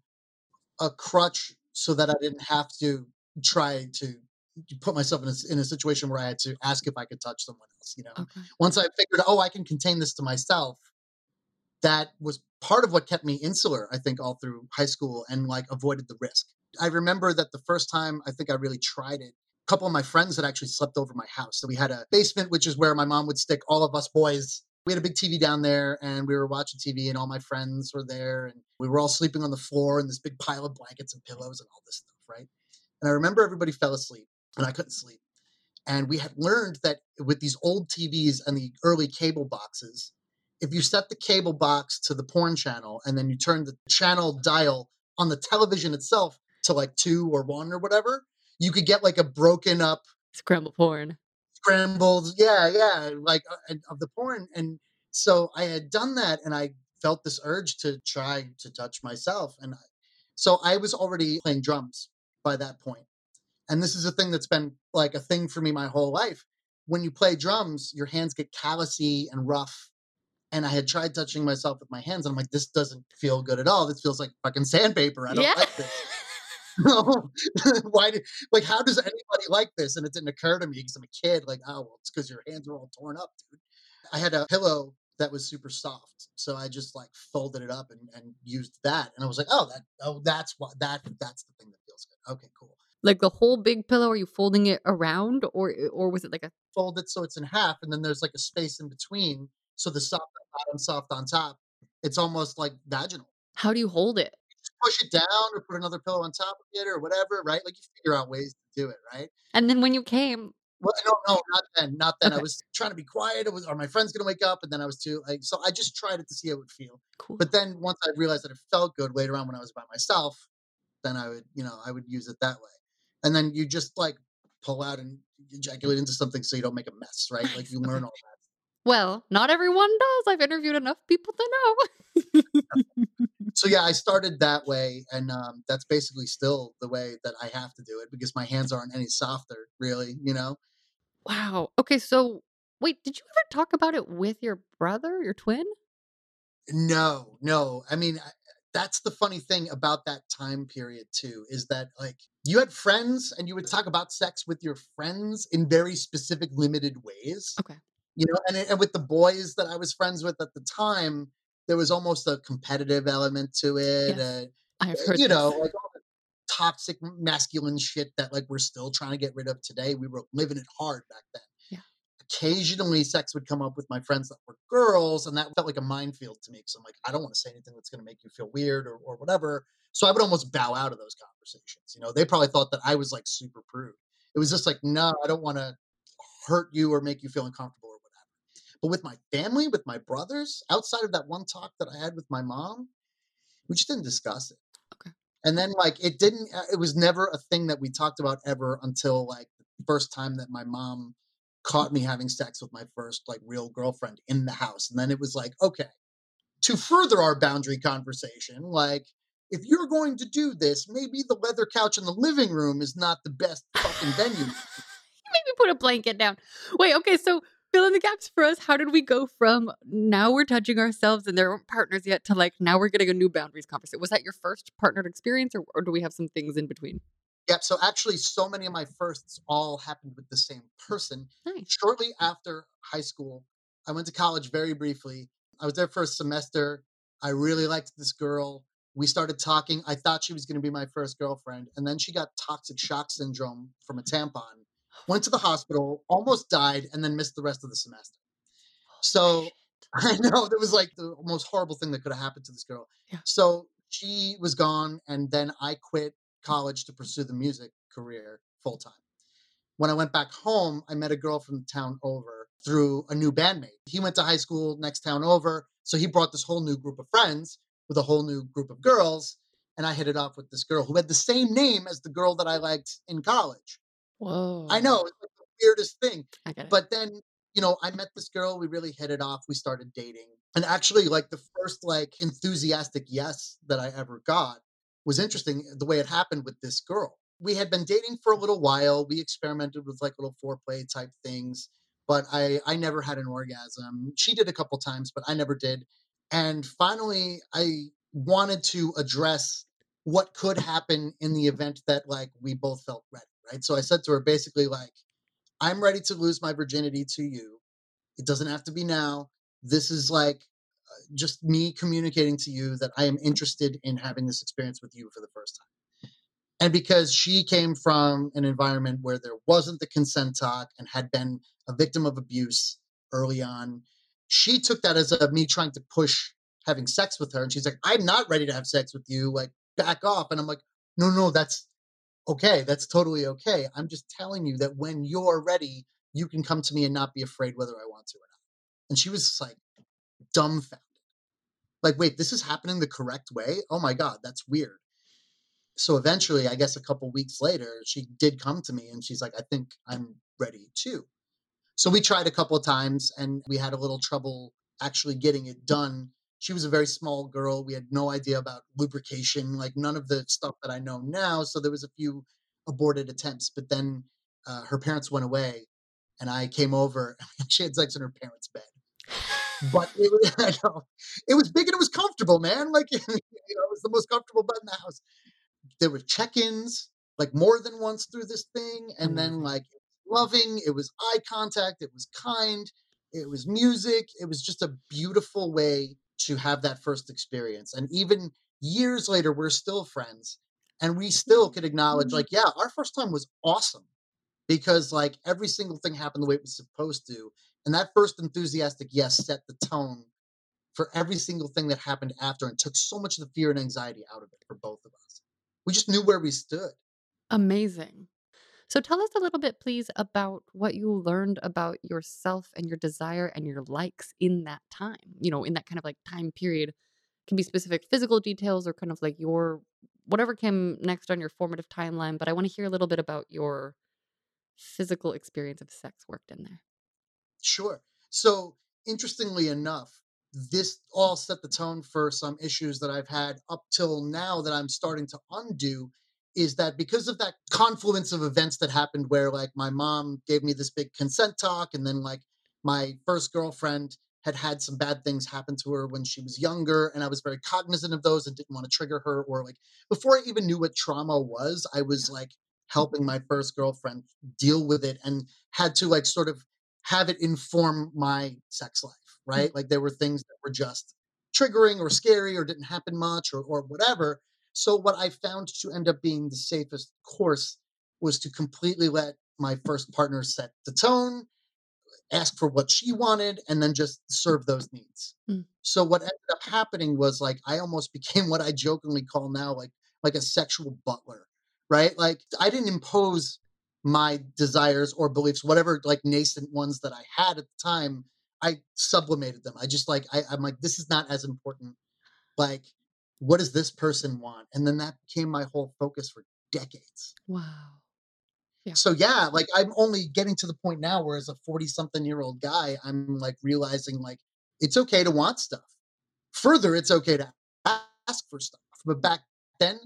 a crutch so that I didn't have to try to put myself in a, in a situation where I had to ask if I could touch someone else. You know, Okay. once I figured, oh, I can contain this to myself, that was part of what kept me insular, I think, all through high school and like avoided the risk. I remember that the first time I think I really tried it, a couple of my friends had actually slept over my house. So we had a basement, which is where my mom would stick all of us boys. We had a big TV down there and we were watching TV, and all my friends were there. And we were all sleeping on the floor in this big pile of blankets and pillows and all this stuff, right? And I remember everybody fell asleep and I couldn't sleep. And we had learned that with these old TVs and the early cable boxes, if you set the cable box to the porn channel and then you turn the channel dial on the television itself to like two or one or whatever, you could get like a broken up, Scramble porn. scrambled, yeah, yeah, like uh, of the porn. And so I had done that and I felt this urge to try to touch myself. And I- so I was already playing drums by that point. And this is a thing that's been like a thing for me my whole life. When you play drums, your hands get callousy and rough and I had tried touching myself with my hands, and I'm like, this doesn't feel good at all. This feels like fucking sandpaper. I don't Yeah. like this. *laughs* *laughs* Why did like how does anybody like this? And it didn't occur to me because I'm a kid. Like, oh well, it's because your hands are all torn up, dude. I had a pillow that was super soft, so I just like folded it up and, and used that, and I was like, oh that oh that's what that that's the thing that feels good. Okay, cool. Like the whole big pillow, are you folding it around or or was it like a Fold it so it's in half, and then there's like a space in between, so the soft on bottom, soft on top. It's almost like vaginal. how do you hold it? push it down or put another pillow on top of it or whatever, right? Like you figure out ways to do it, right? And then when you came, Well, no, no, not then, not then. I was trying to be quiet. It was, are my friends gonna wake up? And then I was too like, so I just tried it to see how it would feel. cool. But then once I realized that it felt good later on when I was by myself, then I would, you know, I would use it that way. And then you just like pull out and ejaculate into something so you don't make a mess, right? Like you learn all that. Well, not everyone does. I've interviewed enough people to know. So yeah, I started that way, and um, that's basically still the way that I have to do it because my hands aren't any softer, really. You know. wow. Okay, so wait, did you ever talk about it with your brother, your twin? No, no. I mean, that's the funny thing about that time period too is that like you had friends and you would talk about sex with your friends in very specific limited ways. Okay. You know, and and with the boys that I was friends with at the time, there was almost a competitive element to it. Yes. Uh, I've heard you know, this. like all the toxic masculine shit that like we're still trying to get rid of today. We were living it hard back then. Yeah. Occasionally, sex would come up with my friends that were girls, and that felt like a minefield to me. Because I'm like, I don't want to say anything that's going to make you feel weird or, or whatever. So I would almost bow out of those conversations. You know, they probably thought that I was like super prude. It was just like, no, I don't want to hurt you or make you feel uncomfortable. But with my family, with my brothers, outside of that one talk that I had with my mom, we just didn't discuss it. Okay. And then like it didn't uh, it was never a thing that we talked about ever until like the first time that my mom caught me having sex with my first like real girlfriend in the house. And then it was like, okay, to further our boundary conversation, like if you're going to do this, maybe the leather couch in the living room is not the best fucking venue. *laughs* Maybe put a blanket down. Wait, okay, so fill in the gaps for us. How did we go from now we're touching ourselves and there aren't partners yet to like now we're getting a new boundaries conversation? Was that your first partnered experience or, or do we have some things in between? Yeah, so actually so many of my firsts all happened with the same person. Nice. Shortly after high school, I went to college very briefly. I was there for a semester. I really liked this girl. We started talking. I thought she was going to be my first girlfriend. And then she got toxic shock syndrome from a tampon, went to the hospital, almost died, and then missed the rest of the semester. Oh, so *laughs* I know that was like the most horrible thing that could have happened to this girl. Yeah. So she was gone, and then I quit college to pursue the music career full time. When I went back home, I met a girl from the town over through a new bandmate. He went to high school next town over, so he brought this whole new group of friends with a whole new group of girls. And I hit it off with this girl who had the same name as the girl that I liked in college. Whoa. I know, it's like the weirdest thing. I get it. But then, you know, I met this girl, we really hit it off, we started dating. And actually, like the first like enthusiastic yes that I ever got was interesting eh, the way it happened with this girl. We had been dating for a little while. We experimented with like little foreplay type things, but I I never had an orgasm. She did a couple times, but I never did. And finally, I wanted to address what could happen in the event that like we both felt ready, right? So I said to her basically like I'm ready to lose my virginity to you. It doesn't have to be now. This is like uh, just me communicating to you that I am interested in having this experience with you for the first time. And because she came from an environment where there wasn't the consent talk and had been a victim of abuse early on, she took that as a me trying to push having sex with her. And she's like, I'm not ready to have sex with you. Like, back off. And I'm like, no, no, that's okay. That's totally okay. I'm just telling you that when you're ready, you can come to me and not be afraid whether I want to or not. And she was like dumbfounded. Like, wait, this is happening the correct way? Oh my God, that's weird. So eventually, I guess a couple weeks later, she did come to me and she's like, I think I'm ready too. So we tried a couple times and we had a little trouble actually getting it done. She was a very small girl. We had no idea about lubrication, like none of the stuff that I know now. So there was a few aborted attempts, but then uh, her parents went away and I came over *laughs* and she had sex in her parents' bed. But it was, *laughs* I know, it was big and it was comfortable, man. Like, *laughs* you know, it was the most comfortable bed in the house. There were check-ins like more than once through this thing. And then like loving, it was eye contact, it was kind, it was music. It was just a beautiful way to have that first experience. And even years later, we're still friends and we still mm-hmm. could acknowledge, mm-hmm. like, yeah, our first time was awesome because like every single thing happened the way it was supposed to. And that first enthusiastic yes set the tone for every single thing that happened after and took so much of the fear and anxiety out of it for both of us. We just knew where we stood. Amazing. So tell us a little bit, please, about what you learned about yourself and your desire and your likes in that time. You know, in that kind of like time period. Can be specific physical details or kind of like your whatever came next on your formative timeline. But I want to hear a little bit about your physical experience of sex worked in there. Sure. So, interestingly enough, this all set the tone for some issues that I've had up till now that I'm starting to undo. Is that because of that confluence of events that happened where, like, my mom gave me this big consent talk, and then, like, my first girlfriend had had some bad things happen to her when she was younger, and I was very cognizant of those and didn't want to trigger her. Or, like, before I even knew what trauma was, I was, like, helping my first girlfriend deal with it and had to, like, sort of have it inform my sex life, Mm, right? Like there were things that were just triggering or scary or didn't happen much or, or whatever. So, what I found to end up being the safest course was to completely let my first partner set the tone, ask for what she wanted, and then just serve those needs. mm. So, what ended up happening was like I almost *laughs* became what I jokingly call now like like a sexual butler, right? Like I didn't impose my desires or beliefs, whatever like nascent ones that I had at the time, I sublimated them. I just like I, I'm like, this is not as important. Like, what does this person want? And then that became my whole focus for decades. Wow. Yeah. So yeah, like I'm only getting to the point now where as a 40 something year old guy, I'm like realizing like it's okay to want stuff. Further, it's okay to ask for stuff. But back then,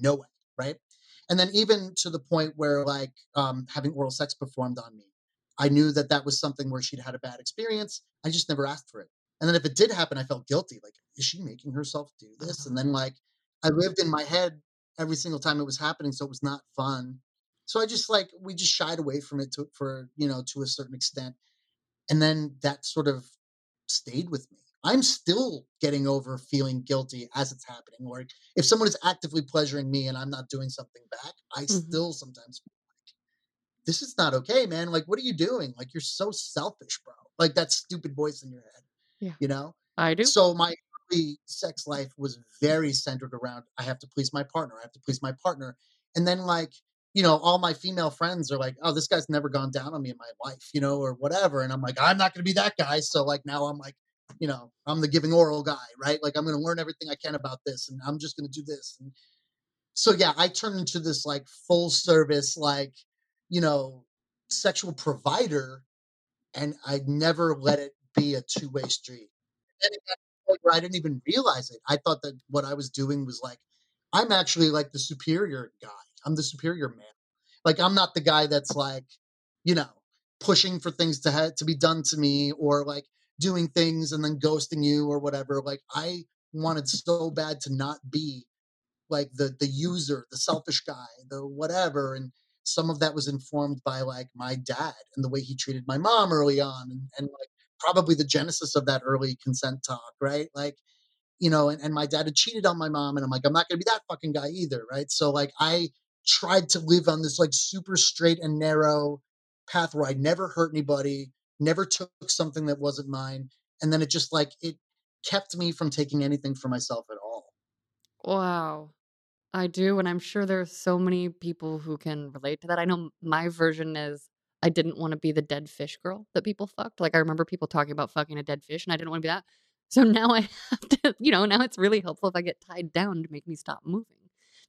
no way, right? And then even to the point where like um, having oral sex performed on me, I knew that that was something where she'd had a bad experience. I just never asked for it. And then if it did happen, I felt guilty. Like, is she making herself do this? And Uh-huh. then like I lived in my head every single time it was happening, so it was not fun. So I just like we just shied away from it to for you know to a certain extent, and then that sort of stayed with me. I'm still getting over feeling guilty as it's happening, or if someone is actively pleasuring me and I'm not doing something back, I hmm still sometimes feel like this is not okay, man. Like, what are you doing? Like, you're so selfish, bro. Like that stupid voice in your head, Yeah, you know? I do. So my early sex life was very centered around I have to please my partner. I have to please my partner. And then like, you know, all my female friends are like, "Oh, this guy's never gone down on me in my life," you know, or whatever. And I'm like, "I'm not going to be that guy." So like now I'm like, you know, I'm the giving oral guy, right? Like I'm going to learn everything I can about this and I'm just going to do this. And so yeah, I turned into this like full service like, you know, sexual provider and I never let it be a two-way street. And point where I didn't even realize it. I thought that what I was doing was like, I'm actually like the superior guy. I'm the superior man. Like I'm not the guy that's like, you know, pushing for things to ha- to be done to me or like doing things and then ghosting you or whatever. Like I wanted so bad to not be like the the user, the selfish guy, the whatever. And some of that was informed by like my dad and the way he treated my mom early on and, and like probably the genesis of that early consent talk, right? Like, you know, and, and my dad had cheated on my mom, and I'm like, I'm not gonna be that fucking guy either, right? So like I tried to live on this like super straight and narrow path where I never hurt anybody, never took something that wasn't mine, and then it just like it kept me from taking anything for myself at all. Wow. I do, and I'm sure there's so many people who can relate to that. I know my version is I didn't want to be the dead fish girl that people fucked. Like I remember people talking about fucking a dead fish, and I didn't want to be that. So *laughs* now I have to, you know, now it's really helpful if I get tied down to make me stop moving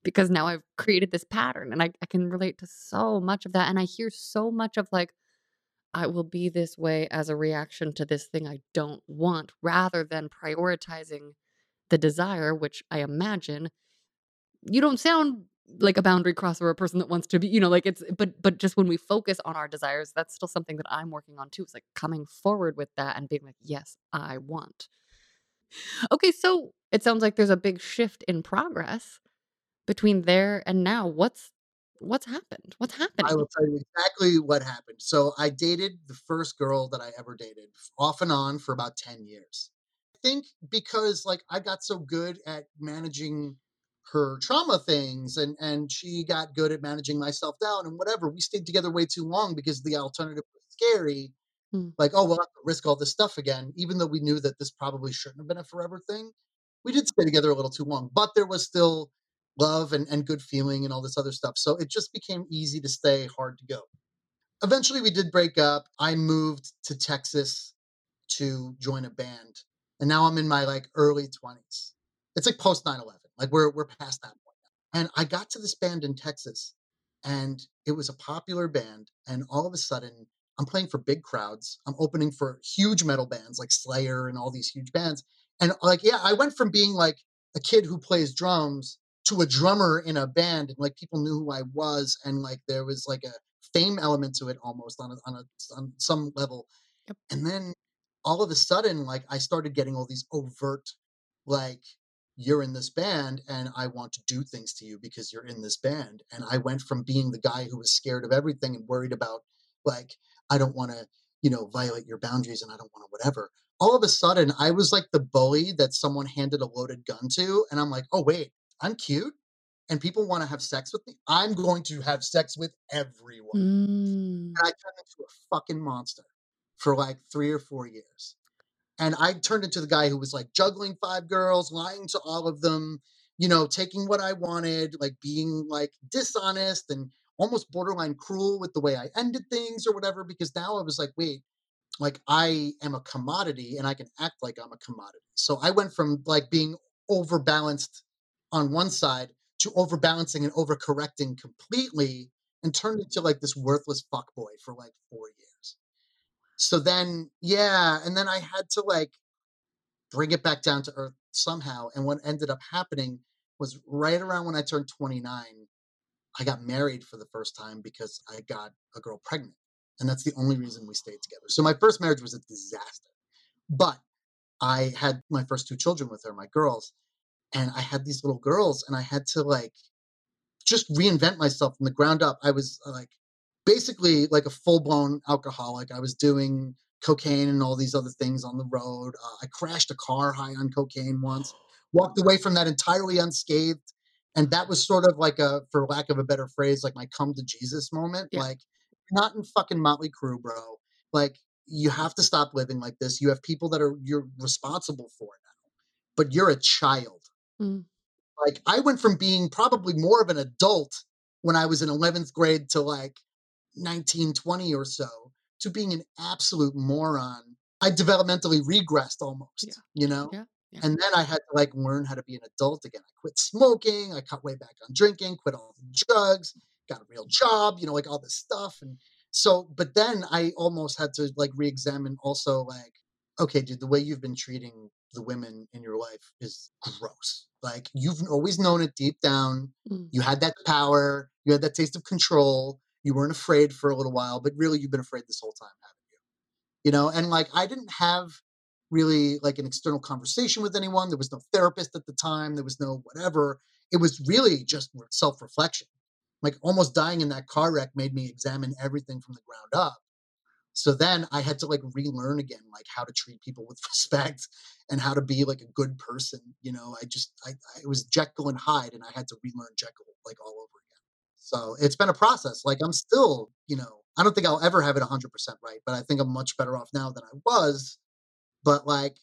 because now I've created this pattern and I, I can relate to so much of that. And I hear so much of like, I will be this way as a reaction to this thing I don't want rather than prioritizing the desire, which I imagine you don't sound like a boundary crosser or a person that wants to be, you know, like it's but but just when we focus on our desires, that's still something that I'm working on too. It's like coming forward with that and being like, yes, I want. Okay, so it sounds like there's a big shift in progress between there and now. What's what's happened? What's happened I will tell you exactly what happened. So I dated the first girl that I ever dated off and on for about 10 years. I think because like I got so good at managing her trauma things and and she got good at managing my self-doubt and whatever. We stayed together way too long because the alternative was scary. Hmm. Like, oh, we'll have to risk all this stuff again, even though we knew that this probably shouldn't have been a forever thing. We did stay together a little too long, but there was still love and, and good feeling and all this other stuff. So it just became easy to stay, hard to go. Eventually, we did break up. I moved to Texas to join a band. And now I'm in my like early 20s. It's like post 9 11. Like we're, we're past that point. And I got to this band in Texas and it was a popular band. And all of a sudden, I'm playing for big crowds. I'm opening for huge metal bands like Slayer and all these huge bands. And like, yeah, I went from being like a kid who plays drums to a drummer in a band. And like people knew who I was. And like there was like a fame element to it almost on a, on a on some level. Yep. And then all of a sudden, like I started getting all these overt, like, you're in this band and I want to do things to you because you're in this band. And I went from being the guy who was scared of everything and worried about, like, I don't want to, you know, violate your boundaries and I don't want to whatever. All of a sudden, I was like the bully that someone handed a loaded gun to. And I'm like, oh, wait, I'm cute and people want to have sex with me. I'm going to have sex with everyone. Mm. And I turned into a fucking monster for like three or four years. And I turned into the guy who was like juggling five girls, lying to all of them, you know, taking what I wanted, like being like dishonest and almost borderline cruel with the way I ended things or whatever. Because now I was like, wait, like I am a commodity and I can act like I'm a commodity. So I went from like being overbalanced on one side to overbalancing and overcorrecting completely and turned into like this worthless fuckboy for like four years. So then, yeah, and then I had to like bring it back down to earth somehow. And what ended up happening was right around when I turned 29, I got married for the first time because I got a girl pregnant. And that's the only reason we stayed together. So my first marriage was a disaster. But I had my first two children with her, my girls, and I had these little girls, and I had to like just reinvent myself from the ground up. I was uh, like basically like a full blown alcoholic. I was doing cocaine and all these other things on the road. Uh, I crashed a car high on cocaine once, *gasps* walked away from that entirely unscathed. And that was sort of like a, for lack of a better phrase, like my come to Jesus moment. Yeah. Like, not in fucking Motley Crue, bro. Like, you have to stop living like this. You have people that are you're responsible for now, but you're a child. Mm. Like, I went from being probably more of an adult when I was in 11th grade to like 19, 20 or so to being an absolute moron. I developmentally regressed almost, Yeah. you know? Yeah, yeah. And then I had to like learn how to be an adult again. I quit smoking, I cut way back on drinking, quit all the drugs, got a real job, you know, like all this stuff. And so, but then I almost had to like re examine also like, okay, dude, the way you've been treating the women in your life is gross. Like you've always known it deep down. Mm. You had that power, you had that taste of control. You weren't afraid for a little while, but really you've been afraid this whole time, haven't you? You know, and like I didn't have really like an external conversation with anyone. There was no therapist at the time, there was no whatever. It was really just self reflection. Like almost dying in that car wreck made me examine everything from the ground up. So then I had to like relearn again, like how to treat people with *laughs* respect and how to be like a good person. You know, I just, I, I it was Jekyll and Hyde and I had to relearn Jekyll like all over. So it's been a process. Like I'm still, you know, I don't think I'll ever have it 100% right, but I think I'm much better off now than I was. But like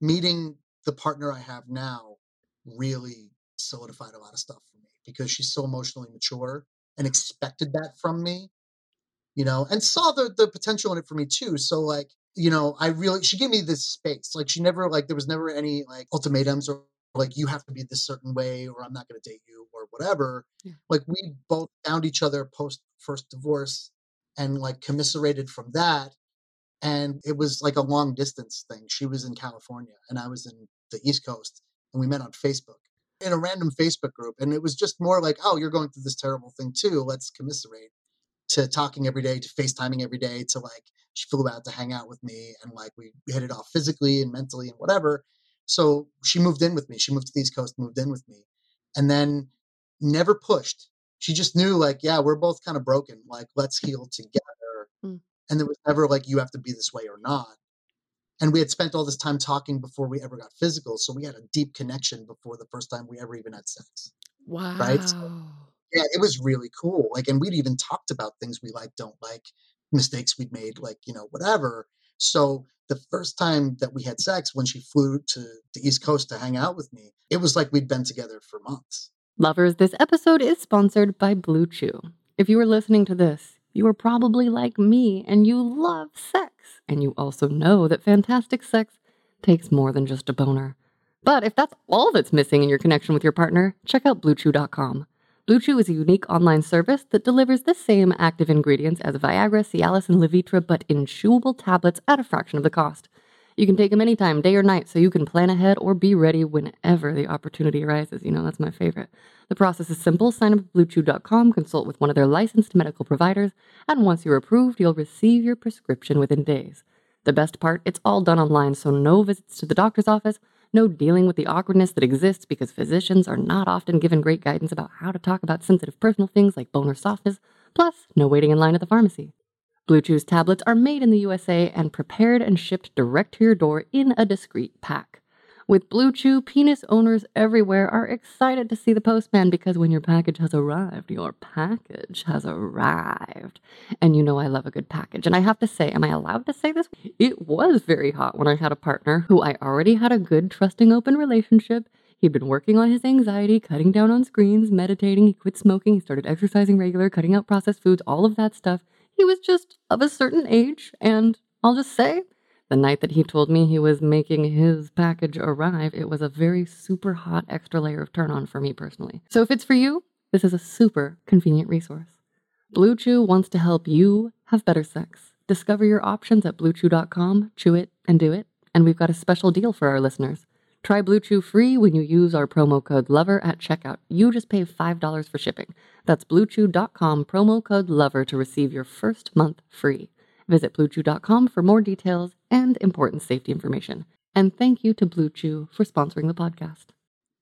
meeting the partner I have now really solidified a lot of stuff for me because she's so emotionally mature and expected that from me, you know, and saw the the potential in it for me too. So like, you know, I really she gave me this space. Like she never like there was never any like ultimatums or like you have to be this certain way or I'm not going to date you or whatever. Yeah. Like we both found each other post first divorce and like commiserated from that and it was like a long distance thing. She was in California and I was in the East Coast and we met on Facebook in a random Facebook group and it was just more like, "Oh, you're going through this terrible thing too. Let's commiserate." To talking every day, to FaceTiming every day, to like she flew out to hang out with me and like we hit it off physically and mentally and whatever. So she moved in with me. She moved to the East Coast, moved in with me, and then never pushed. She just knew, like, yeah, we're both kind of broken. Like, let's heal together. Mm. And there was never like, you have to be this way or not. And we had spent all this time talking before we ever got physical. So we had a deep connection before the first time we ever even had sex. Wow. So- Yeah, it was really cool. Like, and we'd even talked about things we like, don't like, mistakes we'd made, like, you know, whatever. So the first time that we had sex, when she flew to the East Coast to hang out with me, it was like we'd been together for months. Lovers, this episode is sponsored by Blue Chew. If you are listening to this, you are probably like me and you love sex. And you also know that fantastic sex takes more than just a boner. But if that's all that's missing in your connection with your partner, check out BlueChew.com. Blue Chew is a unique online service that delivers the same active ingredients as Viagra, Cialis, and Levitra, but in chewable tablets at a fraction of the cost. You can take them anytime, day or night, so you can plan ahead or be ready whenever the opportunity arises. You know, that's my favorite. The process is simple. Sign up at bluechew.com, consult with one of their licensed medical providers, and once you're approved, you'll receive your prescription within days. The best part, it's all done online, so no visits to the doctor's office, no dealing with the awkwardness that exists because physicians are not often given great guidance about how to talk about sensitive personal things like bone or softness, plus, no waiting in line at the pharmacy. Blue Chew's tablets are made in the USA and prepared and shipped direct to your door in a discreet pack. With Blue Chew, penis owners everywhere are excited to see the postman because when your package has arrived, your package has arrived. And you know I love a good package. And I have to say, am I allowed to say this? It was very hot when I had a partner who I already had a good, trusting, open relationship. He'd been working on his anxiety, cutting down on screens, meditating, he quit smoking, he started exercising regular, cutting out processed foods, all of that stuff. He was just of a certain age, and I'll just say, the night that he told me he was making his package arrive, it was a very super hot extra layer of turn on for me personally. So if it's for you, this is a super convenient resource. Blue Chew wants to help you have better sex. Discover your options at bluechew.com, chew it and do it. And we've got a special deal for our listeners. Try Blue Chew free when you use our promo code LOVER at checkout. You just pay $5 for shipping. That's bluechew.com, promo code LOVER to receive your first month free. Visit bluechew.com for more details and important safety information. And thank you to Blue Chew for sponsoring the podcast.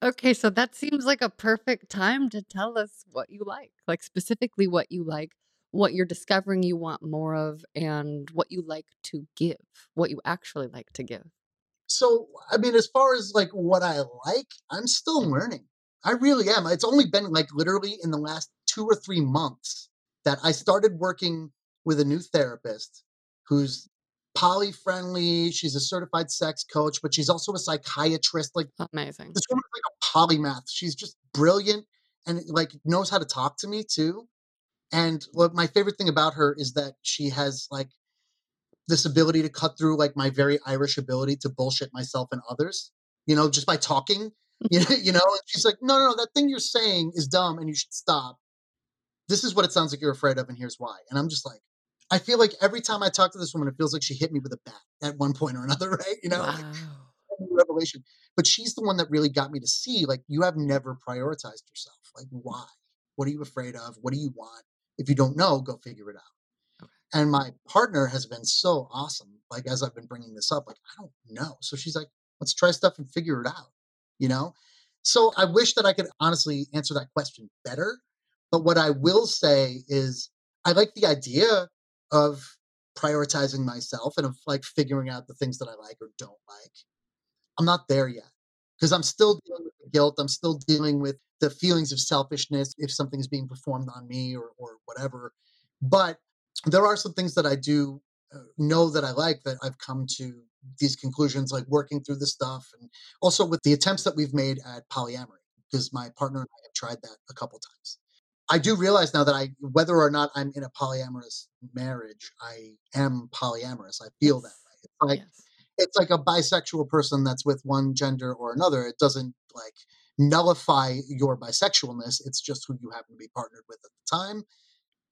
Okay, so that seems like a perfect time to tell us what you like, like specifically what you like, what you're discovering you want more of, and what you like to give, what you actually like to give. So, I mean, as far as like what I like, I'm still learning. I really am. It's only been like literally in the last two or three months that I started working with a new therapist who's poly friendly. She's a certified sex coach, but she's also a psychiatrist. Like Amazing. this woman's like a polymath. She's just brilliant and like knows how to talk to me too. And what my favorite thing about her is that she has like this ability to cut through like my very Irish ability to bullshit myself and others, you know, just by talking. *laughs* You *laughs* know, and she's like, no, no, no, that thing you're saying is dumb and you should stop. This is what it sounds like you're afraid of, and here's why. And I'm just like, I feel like every time I talk to this woman, it feels like she hit me with a bat at one point or another, *laughs* right? You know, like, revelation. But she's the one that really got me to see, like, you have never prioritized yourself. Like, mm. why? What are you afraid of? What do you want? If you don't know, go figure it out. Okay. And my partner has been so awesome. Like, as I've been bringing this up, like, I don't know. So she's like, let's try stuff and figure it out, you know? So I wish that I could honestly answer that question better. But what I will say is, I like the idea of prioritizing myself and of like figuring out the things that I like or don't like. I'm not there yet because I'm still dealing with the guilt. I'm still dealing with the feelings of selfishness if something is being performed on me or, or whatever. But there are some things that I do uh, know that I like that I've come to these conclusions, like working through the stuff and also with the attempts that we've made at polyamory, because my partner and I have tried that a couple times. I do realize now that I, whether or not I'm in a polyamorous marriage, I am polyamorous. I feel that way. It's like Yes. it's like a bisexual person that's with one gender or another. It doesn't like nullify your bisexualness. It's just who you happen to be partnered with at the time.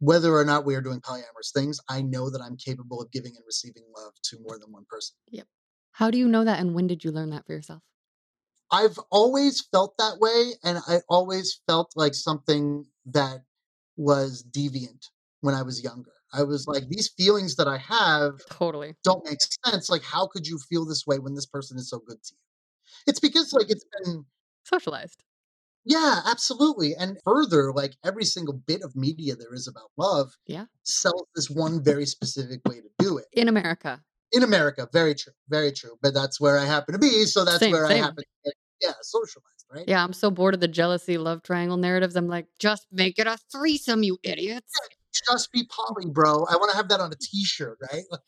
Whether or not we are doing polyamorous things, I know that I'm capable of giving and receiving love to more than one person. Yep. How do you know that and when did you learn that for yourself? I've always felt that way, and I always felt like something that was deviant when I was younger. I was like, these feelings that I have Totally. don't make sense. Like, how could you feel this way when this person is so good to you? It's because like it's been Socialized. yeah, absolutely. And further, like every single bit of media there is about love Yeah. sells this one very specific way to do it. In America. In America, very true, very true. But that's where I happen to be, so that's Same, where I happen to get yeah, socialized, right? Yeah, I'm so bored of the jealousy love triangle narratives. I'm like, just make it a threesome, you idiots. Just be poly, bro. I want to have that on a t-shirt, right? Like,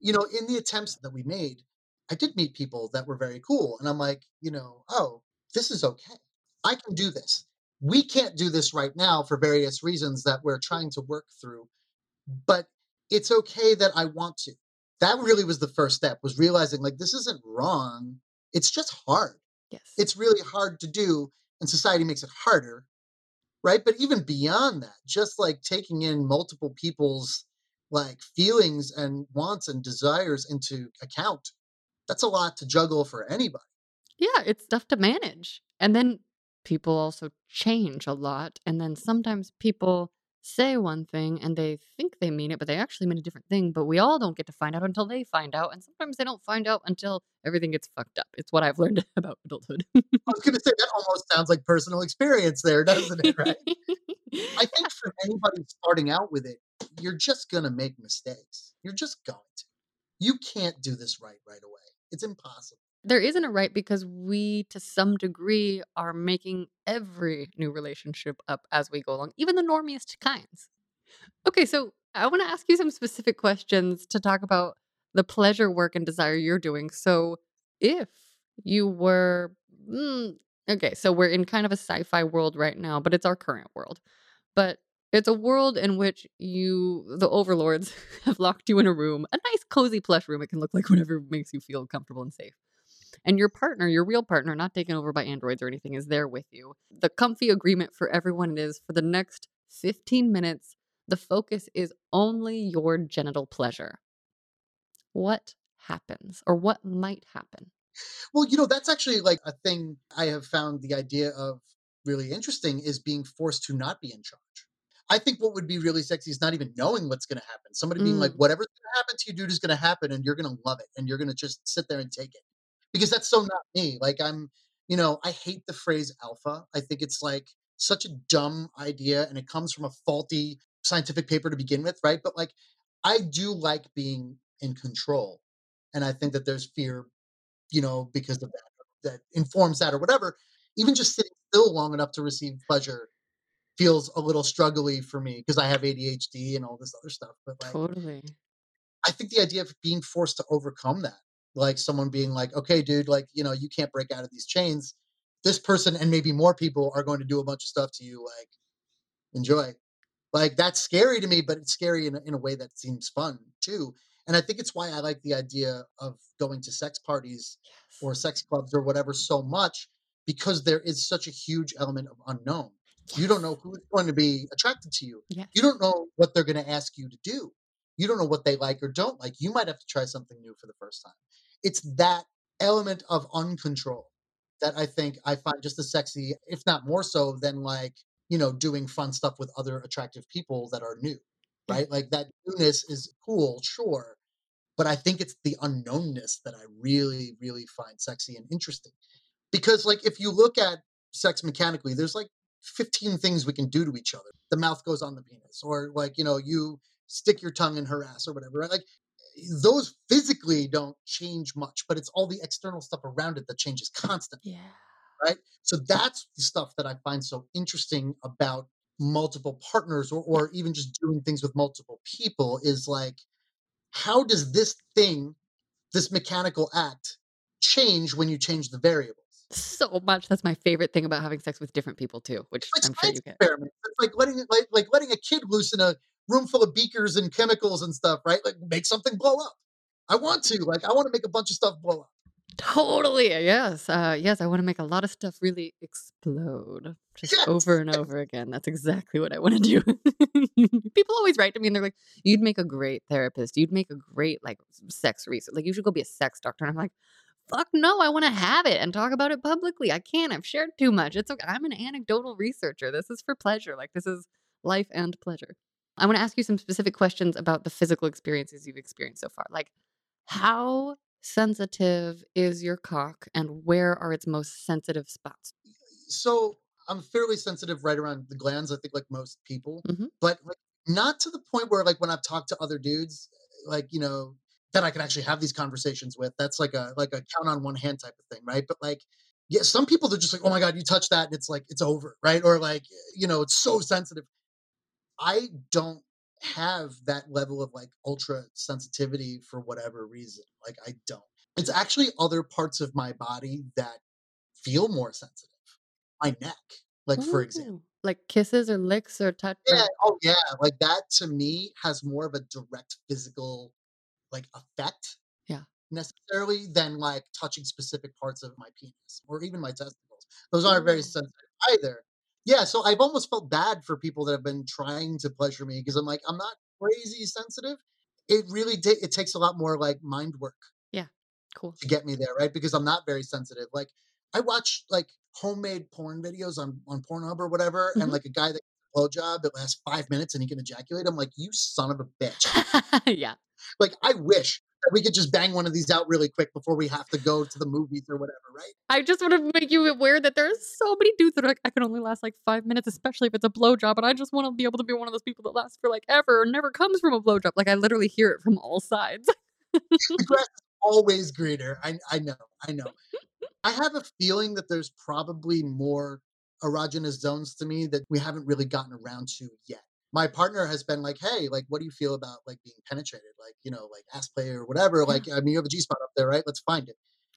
you know, in the attempts that we made, I did meet people that were very cool. And I'm like, you know, oh, this is okay. I can do this. We can't do this right now for various reasons that we're trying to work through, but it's okay that I want to. That really was the first step, was realizing like this isn't wrong. It's just hard. Yes. It's really hard to do, and society makes it harder, right? But even beyond that, just like taking in multiple people's like feelings and wants and desires into account, that's a lot to juggle for anybody. Yeah, it's tough to manage. And then people also change a lot. And then sometimes people say one thing and they think they mean it, but they actually mean a different thing. But we all don't get to find out until they find out. And sometimes they don't find out until everything gets fucked up. It's what I've learned *laughs* about adulthood. I was going to say that almost sounds like personal experience there, doesn't it? Right? I think for *laughs* anybody starting out with it, you're just going to make mistakes. You're just going to. You can't do this right right away. It's impossible. There isn't a right because we, to some degree, are making every new relationship up as we go along, even the normiest kinds. Okay, so I want to ask you some specific questions to talk about the pleasure work and desire you're doing. So, if you were, mm, okay, so we're in kind of a sci fi world right now, but it's our current world. But it's a world in which you, the overlords, *laughs* have locked you in a room, a nice, cozy, plush room. It can look like whatever makes you feel comfortable and safe. And your partner, your real partner, not taken over by androids or anything, is there with you. The comfy agreement for everyone is for the next 15 minutes, the focus is only your genital pleasure. What happens or what might happen? Well, you know, that's actually like a thing I have found the idea of really interesting is being forced to not be in charge. I think what would be really sexy is not even knowing what's going to happen. Somebody being like, Mm, whatever's going to happen to you, dude, is going to happen, and you're going to love it, and you're going to just sit there and take it. Because that's so not me. Like I'm, you know, I hate the phrase alpha. I think it's like such a dumb idea and it comes from a faulty scientific paper to begin with, right? But like, I do like being in control. And I think that there's fear, you know, because of that, that informs that or whatever. Even just sitting still long enough to receive pleasure feels a little struggly for me because I have ADHD and all this other stuff. But like, Totally. I think the idea of being forced to overcome that, like someone being like, okay, dude, like, you know, you can't break out of these chains. This person and maybe more people are going to do a bunch of stuff to you. Like, enjoy. Like, that's scary to me, but it's scary in a, in a way that seems fun too. And I think it's why I like the idea of going to sex parties Yes. or sex clubs or whatever so much because there is such a huge element of unknown. You don't know who's going to be attracted to you. Yes. You don't know what they're going to ask you to do. You don't know what they like or don't like. You might have to try something new for the first time. It's that element of uncontrol that I think I find just as sexy, if not more so, than like, you know, doing fun stuff with other attractive people that are new, right? Like that newness is cool, sure. But I think it's the unknownness that I really, really find sexy and interesting. Because, like, if you look at sex mechanically, there's like 15 things we can do to each other. The mouth goes on the penis, or like, you know, you stick your tongue in her ass or whatever. Right? Like, those physically don't change much, but it's all the external stuff around it that changes constantly Yeah. right? So that's the stuff that I find so interesting about multiple partners or, or even just doing things with multiple people is like, how does this thing, this mechanical act, change when you change the variables? So much. That's my favorite thing about having sex with different people too, which I'm sure you get. It's like letting like like letting a kid loose in a room full of beakers and chemicals and stuff, right? Like make something blow up. I want to, like, I want to make a bunch of stuff blow up. Totally. Yes. Uh, yes. I want to make a lot of stuff really explode just Yes, over and over again. That's exactly what I want to do. *laughs* People always write to me and they're like, "You'd make a great therapist. You'd make a great like sex research. Like you should go be a sex doctor." And I'm like, "Fuck no! I want to have it and talk about it publicly. I can't. I've shared too much. It's okay. I'm an anecdotal researcher. This is for pleasure. Like this is life and pleasure." I want to ask you some specific questions about the physical experiences you've experienced so far. Like, how sensitive is your cock and where are its most sensitive spots? so I'm fairly sensitive right around the glands, I think like most people, Mhm. but like not to the point where like when I've talked to other dudes, like, you know, that I can actually have these conversations with. That's like a like a count on one hand type of thing, right? But like yeah, some people they're just like, oh my god, you touch that and it's like it's over, right? Or like, you know, it's so sensitive. I don't have that level of like ultra sensitivity for whatever reason. Like I don't. It's actually other parts of my body that feel more sensitive. My neck, like for example. Like kisses or licks or touch. or- Yeah, oh yeah, like that to me has more of a direct physical like effect Yeah. necessarily than like touching specific parts of my penis or even my testicles. Those aren't very sensitive either. Yeah, so I've almost felt bad for people that have been trying to pleasure me because I'm like, I'm not crazy sensitive. It really ta- it takes a lot more like mind work Yeah, Cool. to get me there, right? Because I'm not very sensitive. Like I watch like homemade porn videos on on Pornhub or whatever, Mhm. and like a guy that gets a blowjob that lasts five minutes and he can ejaculate. I'm like, you son of a bitch. *laughs* yeah. like I wish we could just bang one of these out really quick before we have to go to the movies or whatever, right? I just want to make you aware that there are so many dudes that are like, I can only last like five minutes, especially if it's a blowjob. And I just want to be able to be one of those people that lasts for like ever and never comes from a blowjob. Like I literally hear it from all sides. The grass is always greener. I I know, I know. I have a feeling that there's probably more erogenous zones to me that we haven't really gotten around to yet. My partner has been like, "Hey, like, what do you feel about like being penetrated? Like, you know, like ass play or whatever. Like, I mean, you have a G spot up there, right? Let's find it."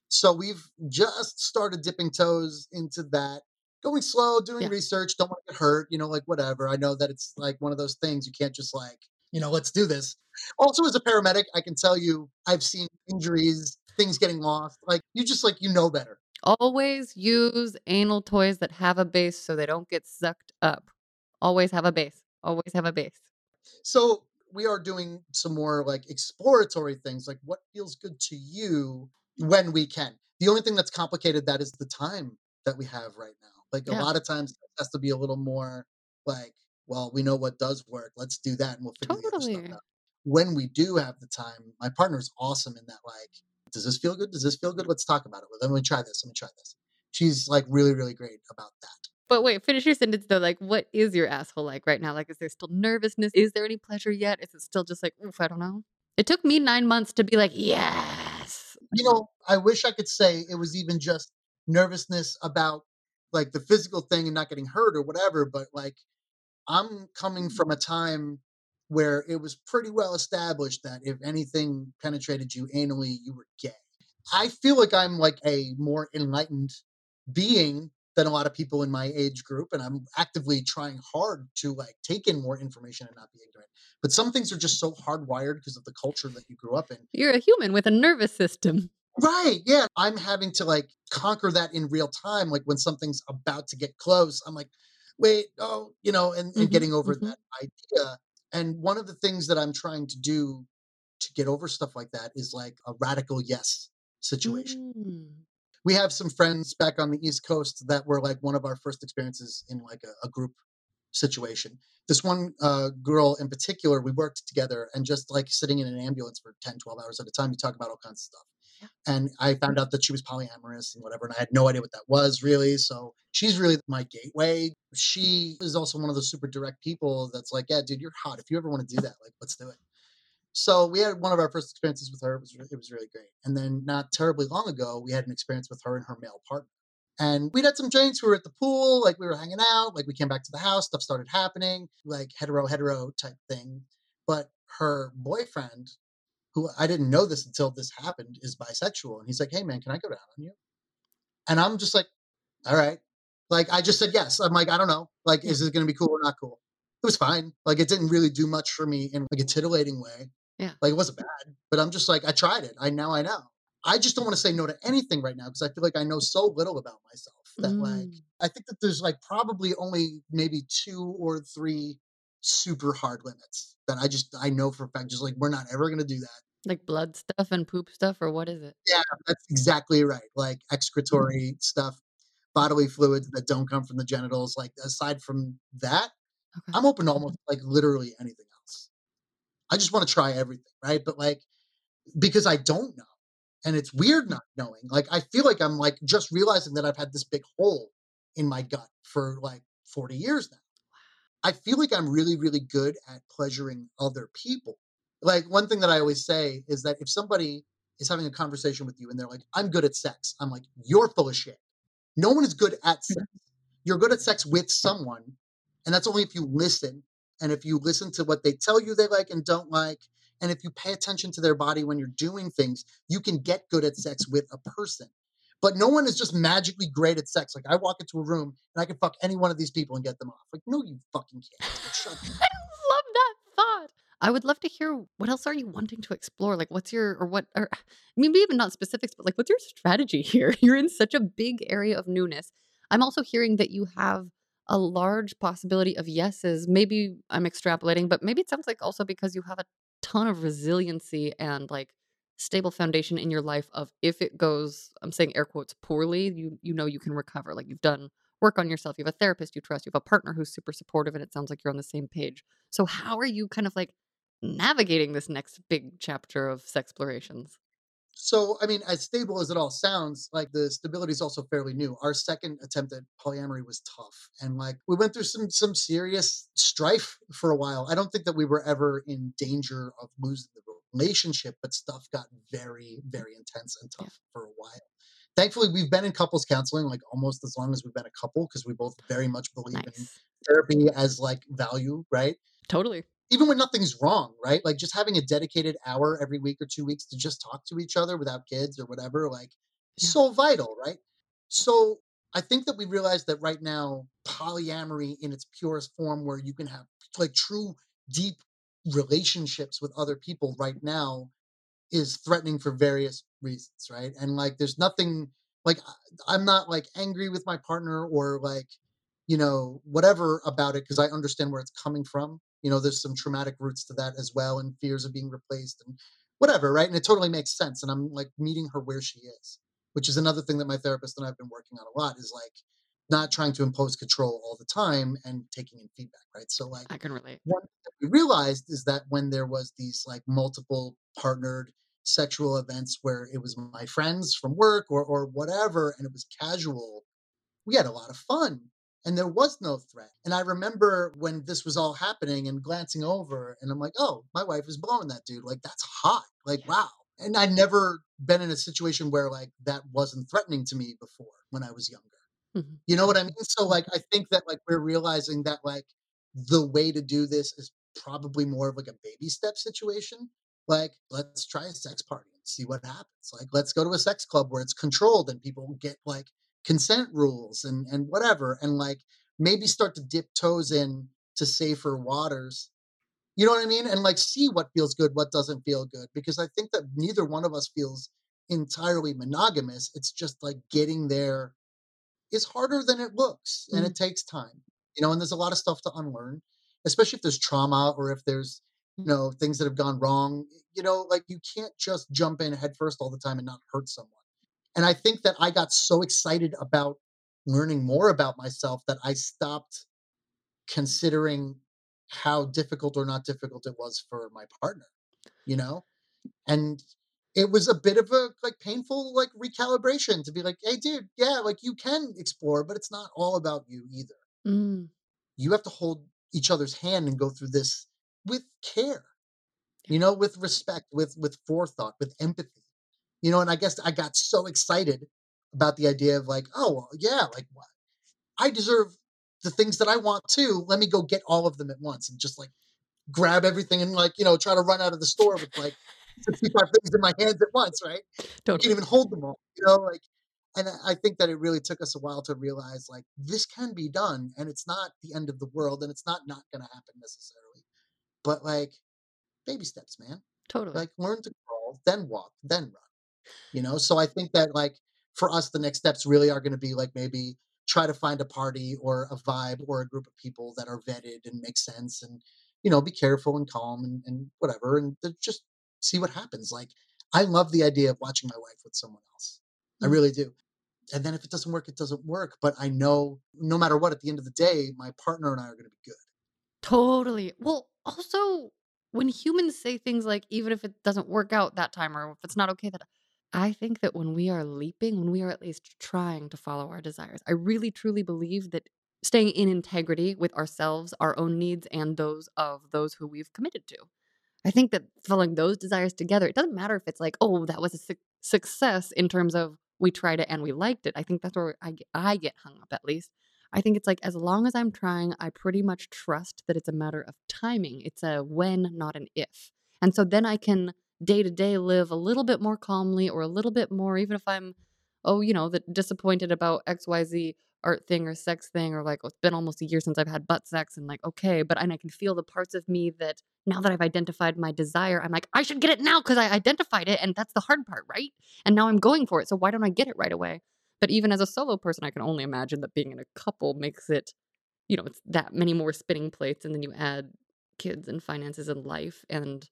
So we've just started dipping toes into that, going slow, doing Yeah. research. Don't want to get hurt, you know, like whatever. I know that it's like one of those things you can't just like, you know, let's do this. Also, as a paramedic, I can tell you I've seen injuries, things getting lost. Like you just like you know better. Always use anal toys that have a base so they don't get sucked up. Always have a base. Always have a base. So we are doing some more like exploratory things, like what feels good to you when we can. The only thing that's complicated that is the time that we have right now. Like a lot of times it has to be a little more like, well, we know what does work. Let's do that and we'll figure the other stuff out. When we do have the time, my partner's awesome in that like, does this feel good? Does this feel good? Let's talk about it. Let me try this. Let me try this. she's like really, really great about that. But wait, finish your sentence though. Like, what is your asshole like right now? Like, is there still nervousness? Is there any pleasure yet? Is it still just like, oof, I don't know? It took me nine months to be like, yes. You know, I wish I could say it was even just nervousness about like the physical thing and not getting hurt or whatever, but like I'm coming mm-hmm. from a time where it was pretty well established that if anything penetrated you anally, you were gay. I feel like I'm like a more enlightened being than a lot of people in my age group and i'm actively trying hard to like take in more information and not be ignorant. But some things are just so hardwired because of the culture that you grew up in. You're a human with a nervous system. Right yeah. I'm having to like conquer that in real time like when something's about to get close i'm like wait oh you know and, mm-hmm, and getting over mm-hmm. that idea. And one of the things that i'm trying to do to get over stuff like that is like a radical yes situation. Mm we have some friends back on the East Coast that were like one of our first experiences in like a, a group situation. This one uh, girl in particular, we worked together and just like sitting in an ambulance for 10, 12 hours at a time, we talk about all kinds of stuff. Yeah. And I found out that she was polyamorous and whatever, and I had no idea what that was really. So she's really my gateway. She is also one of those super direct people that's like, yeah, dude, you're hot. If you ever want to do that, like, let's do it. So we had one of our first experiences with her. It was, it was really great. And then not terribly long ago, we had an experience with her and her male partner. And we'd had some drinks. We were at the pool, like we were hanging out. Like we came back to the house, stuff started happening, like hetero hetero type thing. But her boyfriend, who I didn't know this until this happened, is bisexual. And he's like, "Hey man, can I go down on you?" And I'm just like, "All right." Like I just said yes. I'm like, I don't know. Like, is it going to be cool or not cool? It was fine. Like it didn't really do much for me in like a titillating way. Yeah. Like it wasn't bad, but I'm just like, I tried it. I now I know. I just don't want to say no to anything right now because I feel like I know so little about myself that mm. like I think that there's like probably only maybe two or three super hard limits that I just I know for a fact just like we're not ever gonna do that. Like blood stuff and poop stuff or what is it? Yeah, that's exactly right. Like mm. excretory mm. stuff, bodily fluids that don't come from the genitals. Like aside from that, okay. I'm open to almost like literally anything I just want to try everything, right? But like, because I don't know. And it's weird mm. not knowing. Like, I feel like I'm like just realizing that I've had this big hole in my gut for like 40 years now. I feel like I'm really, really good at pleasuring other people. Like, one thing that I always say is that if somebody is having a conversation with you and they're like, I'm good at sex, I'm like, you're full of shit. No one is good at mm-hmm. sex. You're good at sex with someone. And that's only if you listen and if you listen to what they tell you they like and don't like, and if you pay attention to their body when you're doing things, you can get good at sex with a person. But no one is just magically great at sex. Like I walk into a room and I can fuck any one of these people and get them off. Like, no, you fucking can't. *laughs* I love that thought. I would love to hear what else are you wanting to explore? Like, what's your or what? Or *sighs* I mean, maybe even not specifics, but like, what's your strategy here? *laughs* You're in such a big area of newness. I'm also hearing that you have a large possibility of yeses. Maybe I'm extrapolating, but maybe it sounds like also because you have a ton of resiliency and like stable foundation in your life of if it goes, I'm saying air quotes poorly, you you know you can recover. Like you've done work on yourself, you have a therapist you trust, you have a partner who's super supportive and it sounds like you're on the same page. So how are you kind of like navigating this next big chapter of sexplorations? So, I mean, as stable as it all sounds, like the stability is also fairly new. Our second attempt at polyamory was tough, and like we went through some some serious strife for a while. I don't think that we were ever in danger of losing the relationship, but stuff got very, very intense and tough yeah. for a while. Thankfully, we've been in couples counseling like almost as long as we've been a couple because we both very much believe nice. in therapy as like value, right? Totally even when nothing's wrong, right? Like just having a dedicated hour every week or two weeks to just talk to each other without kids or whatever, like yeah. so vital, right? So I think that we realize that right now, polyamory in its purest form, where you can have like true, deep relationships with other people right now, is threatening for various reasons, right? And like, there's nothing like I'm not like angry with my partner or like, you know, whatever about it because I understand where it's coming from you know there's some traumatic roots to that as well and fears of being replaced and whatever right and it totally makes sense and i'm like meeting her where she is which is another thing that my therapist and i've been working on a lot is like not trying to impose control all the time and taking in feedback right? So like i can relate. thing we realized is that when there was these like multiple partnered sexual events where it was my friends from work or or whatever, and it was casual, we had a lot of fun and there was no threat. And I remember when this was all happening and glancing over, and I'm like, oh, my wife is blowing that dude. Like, that's hot. Like, wow. And I'd never been in a situation where like that wasn't threatening to me before when I was younger. Mhm. You know what I mean? So like I think that like we're realizing that like the way to do this is probably more of like a baby step situation. Like, let's try a sex party and see what happens. Like, let's go to a sex club where it's controlled and people get like consent rules and and whatever and like maybe start to dip toes in to safer waters. You know what i mean? And like see what feels good what doesn't feel good because i think that neither one of us feels entirely monogamous. It's just like getting there is harder than it looks and Mm. it takes time you know and there's a lot of stuff to unlearn especially if there's trauma or if there's you know things that have gone wrong you know like you can't just jump in head first all the time and not hurt someone and I think that I got so excited about learning more about myself that I stopped considering how difficult or not difficult it was for my partner, you know? And it was a bit of a like painful like recalibration to be like, hey dude, yeah, like you can explore, but it's not all about you either. Mm. You have to hold each other's hand and go through this with care, you know, with respect, with with forethought, with empathy you know and i guess i got so excited about the idea of like oh well, yeah like what i deserve the things that i want too let me go get all of them at once and just like grab everything and like you know try to run out of the store with like 65 things in my hands at once right Totally. can't even hold them all you know like and I- i think that it really took us a while to realize like this can be done and it's not the end of the world and it's not not going to happen necessarily but like baby steps man Totally. like learn to crawl then walk then run you know so i think that like for us the next steps really are going to be like maybe try to find a party or a vibe or a group of people that are vetted and make sense and you know be careful and calm and, and whatever and just see what happens like i love the idea of watching my wife with someone else i Mm. really do and then if it doesn't work it doesn't work but i know no matter what at the end of the day my partner and i are going to be good Totally. Well, also, when humans say things like, even if it doesn't work out that time or if it's not okay, that I think that when we are leaping, when we are at least trying to follow our desires, I really truly believe that staying in integrity with ourselves, our own needs, and those of those who we've committed to. I think that following those desires together, it doesn't matter if it's like, oh, that was a suc success in terms of we tried it and we liked it. I think that's where I, I get hung up at least. I think it's like as long as I'm trying, I pretty much trust that it's a matter of timing. It's a when, not an if. And so then I can day to day live a little bit more calmly or a little bit more, even if I'm, oh, you know, that disappointed about XYZ art thing or sex thing, or like, oh, it's been almost a year since I've had butt sex, and like, okay, but and I can feel the parts of me that now that I've identified my desire, I'm like, I should get it now because I identified it, and that's the hard part, right? And now I'm going for it. So why don't I get it right away? But even as a solo person, I can only imagine that being in a couple makes it, you know, it's that many more spinning plates, and then you add kids and finances and life and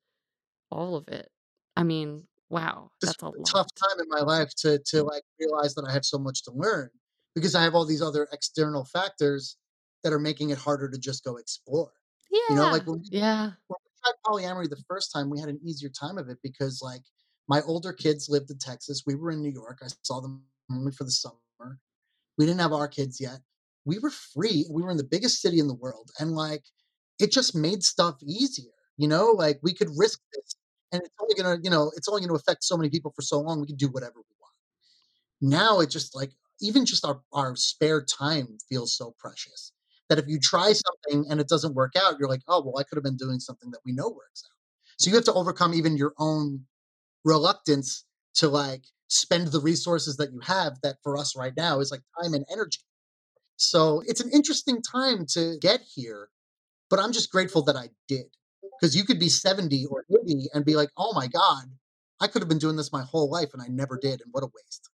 all of it. I mean, wow, that's a a tough time in my life to to mm. like realize that I have so much to learn because I have all these other external factors that are making it harder to just go explore. Yeah, You know, like when we, yeah. when we tried polyamory the first time, we had an easier time of it because like my older kids lived in Texas. We were in New York. I saw them only for the summer. We didn't have our kids yet. We were free. We were in the biggest city in the world. And like it just made stuff easier. You know, like we could risk this and it's only gonna, you know, it's only gonna affect so many people for so long. We can do whatever we want. Now it just like even just our, our spare time feels so precious that if you try something and it doesn't work out, you're like, oh well, I could have been doing something that we know works out. So you have to overcome even your own reluctance to like spend the resources that you have that for us right now is like time and energy. So it's an interesting time to get here, but I'm just grateful that I did. Because you could be 70 or 80 and be like, oh my God, I could have been doing this my whole life and I never did. And what a waste.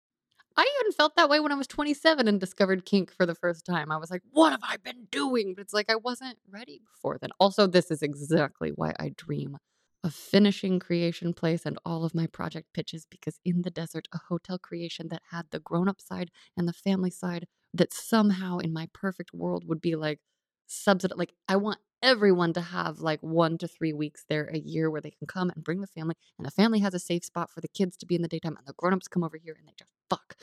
I even felt that way when I was 27 and discovered kink for the first time. I was like, what have I been doing? But it's like I wasn't ready before then. Also, this is exactly why I dream of finishing Creation Place and all of my project pitches because in the desert, a hotel creation that had the grown up side and the family side that somehow in my perfect world would be like subsidize like I want everyone to have like 1 to 3 weeks there a year where they can come and bring the family, and the family has a safe spot for the kids to be in the daytime, and the grown-ups come over here and they just fuck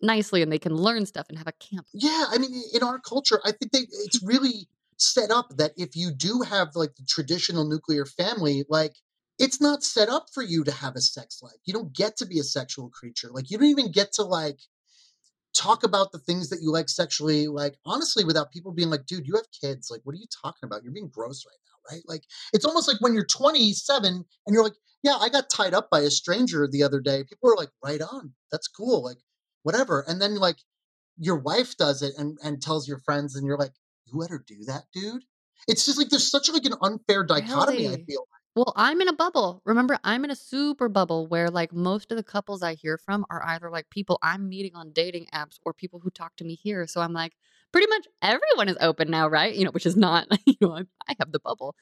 nicely, and they can learn stuff and have a camp. Yeah, I mean, in our culture, I think they it's really set up that if you do have like the traditional nuclear family, like it's not set up for you to have a sex life. You don't get to be a sexual creature. Like you don't even get to like talk about the things that you like sexually, like honestly, without people being like, dude, you have kids. Like, what are you talking about? You're being gross right now, right? Like, it's almost like when you're 27 and you're like, yeah, I got tied up by a stranger the other day. People are like, right on. That's cool. Like, whatever. And then like your wife does it and, and tells your friends, and you're like, you let her do that, dude? It's just like there's such like an unfair dichotomy, I feel. Well, I'm in a bubble. Remember, I'm in a super bubble where like most of the couples I hear from are either like people I'm meeting on dating apps or people who talk to me here. So I'm like, pretty much everyone is open now, right? You know, which is not, *laughs* you know, I, I have the bubble.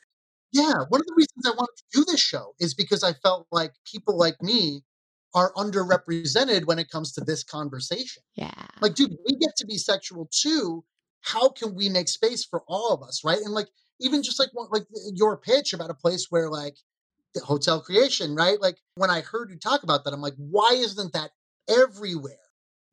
Yeah, one of the reasons I wanted to do this show is because I felt like people like me are underrepresented when it comes to this conversation. Yeah. Like, dude, we get to be sexual too. How can we make space for all of us, right? And like, even just like like your pitch about a place where like the hotel creation, right? Like when I heard you talk about that, I'm like, why isn't that everywhere?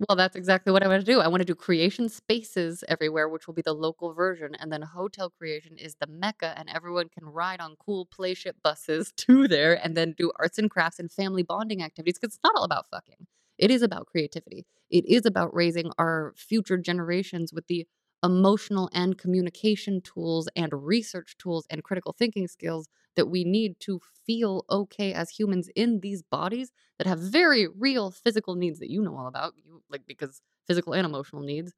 Well, that's exactly what I want to do. I want to do creation spaces everywhere, which will be the local version. And then hotel creation is the mecca, and everyone can ride on cool playship buses *laughs* to there and then do arts and crafts and family bonding activities because it's not all about fucking. It is about creativity. It is about raising our future generations with the emotional and communication tools and research tools and critical thinking skills that we need to feel okay as humans in these bodies that have very real physical needs that you know all about you like because physical and emotional needs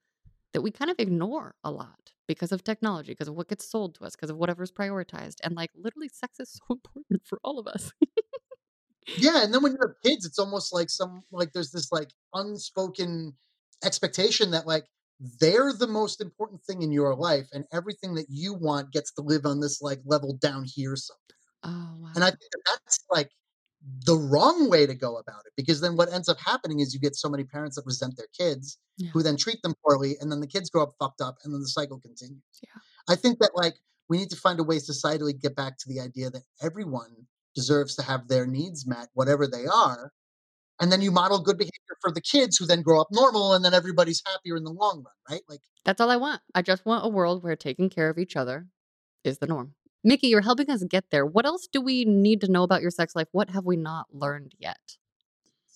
that we kind of ignore a lot because of technology because of what gets sold to us because of whatever's prioritized and like literally sex is so *laughs* important for all of us. Yeah, and then when you have kids, it's almost like some like there's this like unspoken expectation that like they're the most important thing in your life, and everything that you want gets to live on this like level down here somewhere. oh And I think that that's like the wrong way to go about it because then what ends up happening is you get so many parents that resent their kids yeah who then treat them poorly and then the kids grow up fucked up and then the cycle continues. yeah I think that like we need to find a way societally get back to the idea that everyone deserves to have their needs met, whatever they are. And then you model good behavior for the kids who then grow up normal and then everybody's happier in the long run, right? Like that's all i want i just want a world where taking care of each other is the norm mickey you're helping us get there what else do we need to know about your sex life what have we not learned yet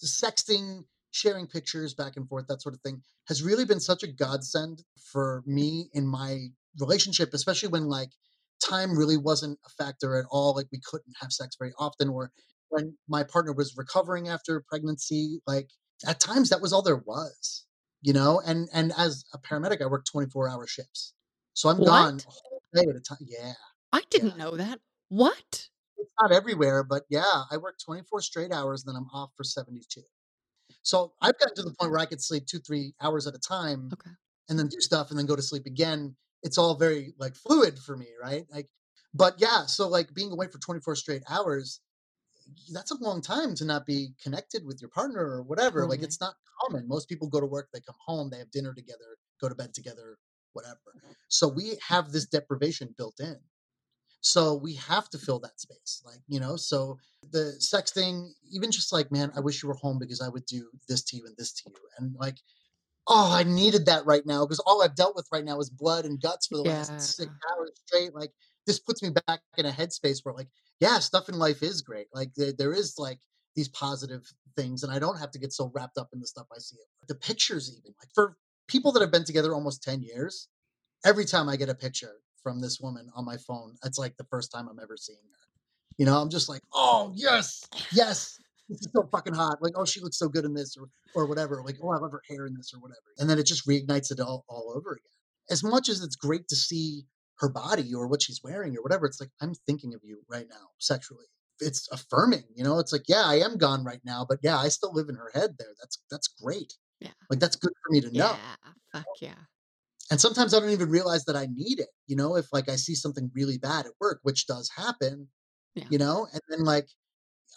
sexting, sharing pictures back and forth, that sort of thing has really been such a godsend for me in my relationship, especially when like time really wasn't a factor at all. Like we couldn't have sex very often, or when my partner was recovering after pregnancy, like at times that was all there was, you know? And and as a paramedic, I work 24 hour shifts. So I'm gone a whole day at a time. Yeah. i didn't know that what It's not everywhere, but yeah, I work 24 straight hours, then I'm off for 72. So I've gotten to the point where I could sleep two, three hours at a time okay and then do stuff and then go to sleep again. It's all very like fluid for me, right? Like, but yeah, so like being away for 24 straight hours, that's a long time to not be connected with your partner or whatever. Like, it's not common. Most people go to work, they come home, they have dinner together, go to bed together, whatever. So we have this deprivation built in. So we have to fill that space. Like, you know, so the sex thing, even just like, man, I wish you were home because I would do this to you and this to you. And like, oh, I needed that right now because all I've dealt with right now is blood and guts for the last six hours straight. Like, this puts me back in a headspace where, like, yeah, stuff in life is great. Like, there, there is like these positive things, and I don't have to get so wrapped up in the stuff I see. The pictures, even like for people that have been together almost 10 years, every time I get a picture from this woman on my phone, it's like the first time I'm ever seeing her. You know, I'm just like, oh yes, yes, this is so fucking hot. Like, oh, she looks so good in this, or or whatever. Like, oh, I love her hair in this, or whatever. And then it just reignites it all, all over again. As much as it's great to see her body or what she's wearing or whatever, it's like I'm thinking of you right now sexually. It's affirming, you know. It's like, yeah, I am gone right now, but yeah, I still live in her head there. That's that's great. yeah Like that's good for me to know. yeah fuck yeah And sometimes I don't even realize that I need it. You know, if like I see something really bad at work, which does happen, yeah you know, and then like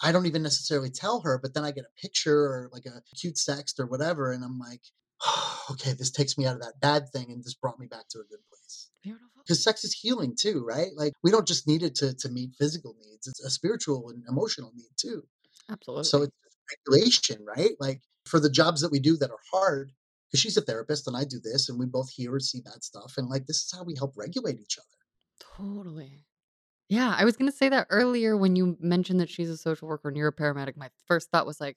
I don't even necessarily tell her, but then I get a picture or like a cute sext or whatever, and I'm like, *sighs* okay, this takes me out of that bad thing and just brought me back to a good place. beautiful because sex is healing too, right? Like we don't just need it to to meet physical needs; it's a spiritual and emotional need too. Absolutely. So it's regulation, right? Like for the jobs that we do that are hard, because she's a therapist and I do this, and we both hear and see bad stuff, and like this is how we help regulate each other. Totally. Yeah, I was gonna say that earlier when you mentioned that she's a social worker and you're a paramedic. My first thought was like,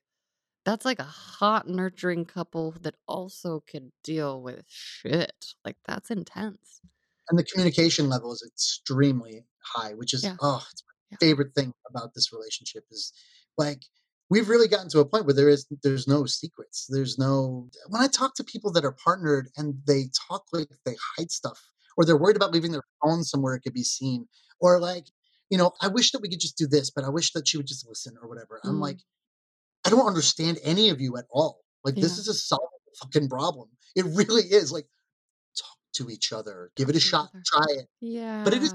that's like a hot, nurturing couple that also can deal with shit. Like that's intense. And the communication level is extremely high, which is Yeah. oh, it's Yeah. my favorite thing about this relationship is like we've really gotten to a point where there is there's no secrets. There's no when I talk to people that are partnered and they talk like they hide stuff or they're worried about leaving their phone somewhere it could be seen or like, you know, I wish that we could just do this, but I wish that she would just listen or whatever. I'm like, Mm, I don't understand any of you at all. Like this is a solvable fucking problem. It really is. Like to each other, give it a shot, try it Yeah. but it is.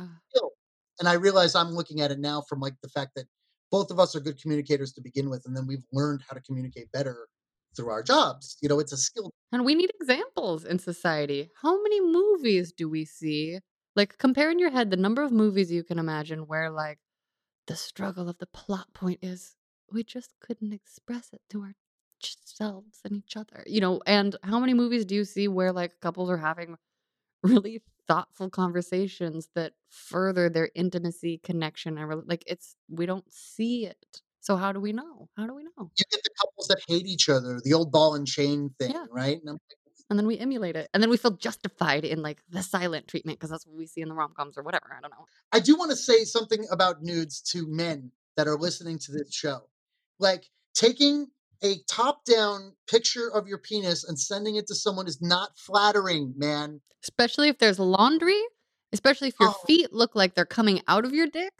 And I realize I'm looking at it now from like the fact that both of us are good communicators to begin with, and then we've learned how to communicate better through our jobs. You know, it's a skill. And we need examples in society. How many movies do we see? Like, compare in your head the number of movies you can imagine where, like, the struggle of the plot point is we just couldn't express it to ourselves and each other, you know? And how many movies do you see where, like, couples are having really thoughtful conversations that further their intimacy, connection, and like, it's, we don't see it. So, how do we know? How do we know? You get the couples that hate each other, the old ball and chain thing, Yeah. right? And I'm like, And then we emulate it. And then we feel justified in like the silent treatment because that's what we see in the rom coms or whatever. I don't know. I do want to say something about nudes to men that are listening to this show. Like taking a top down picture of your penis and sending it to someone is not flattering, man. Especially if there's laundry, especially if your Oh, feet look like they're coming out of your dick,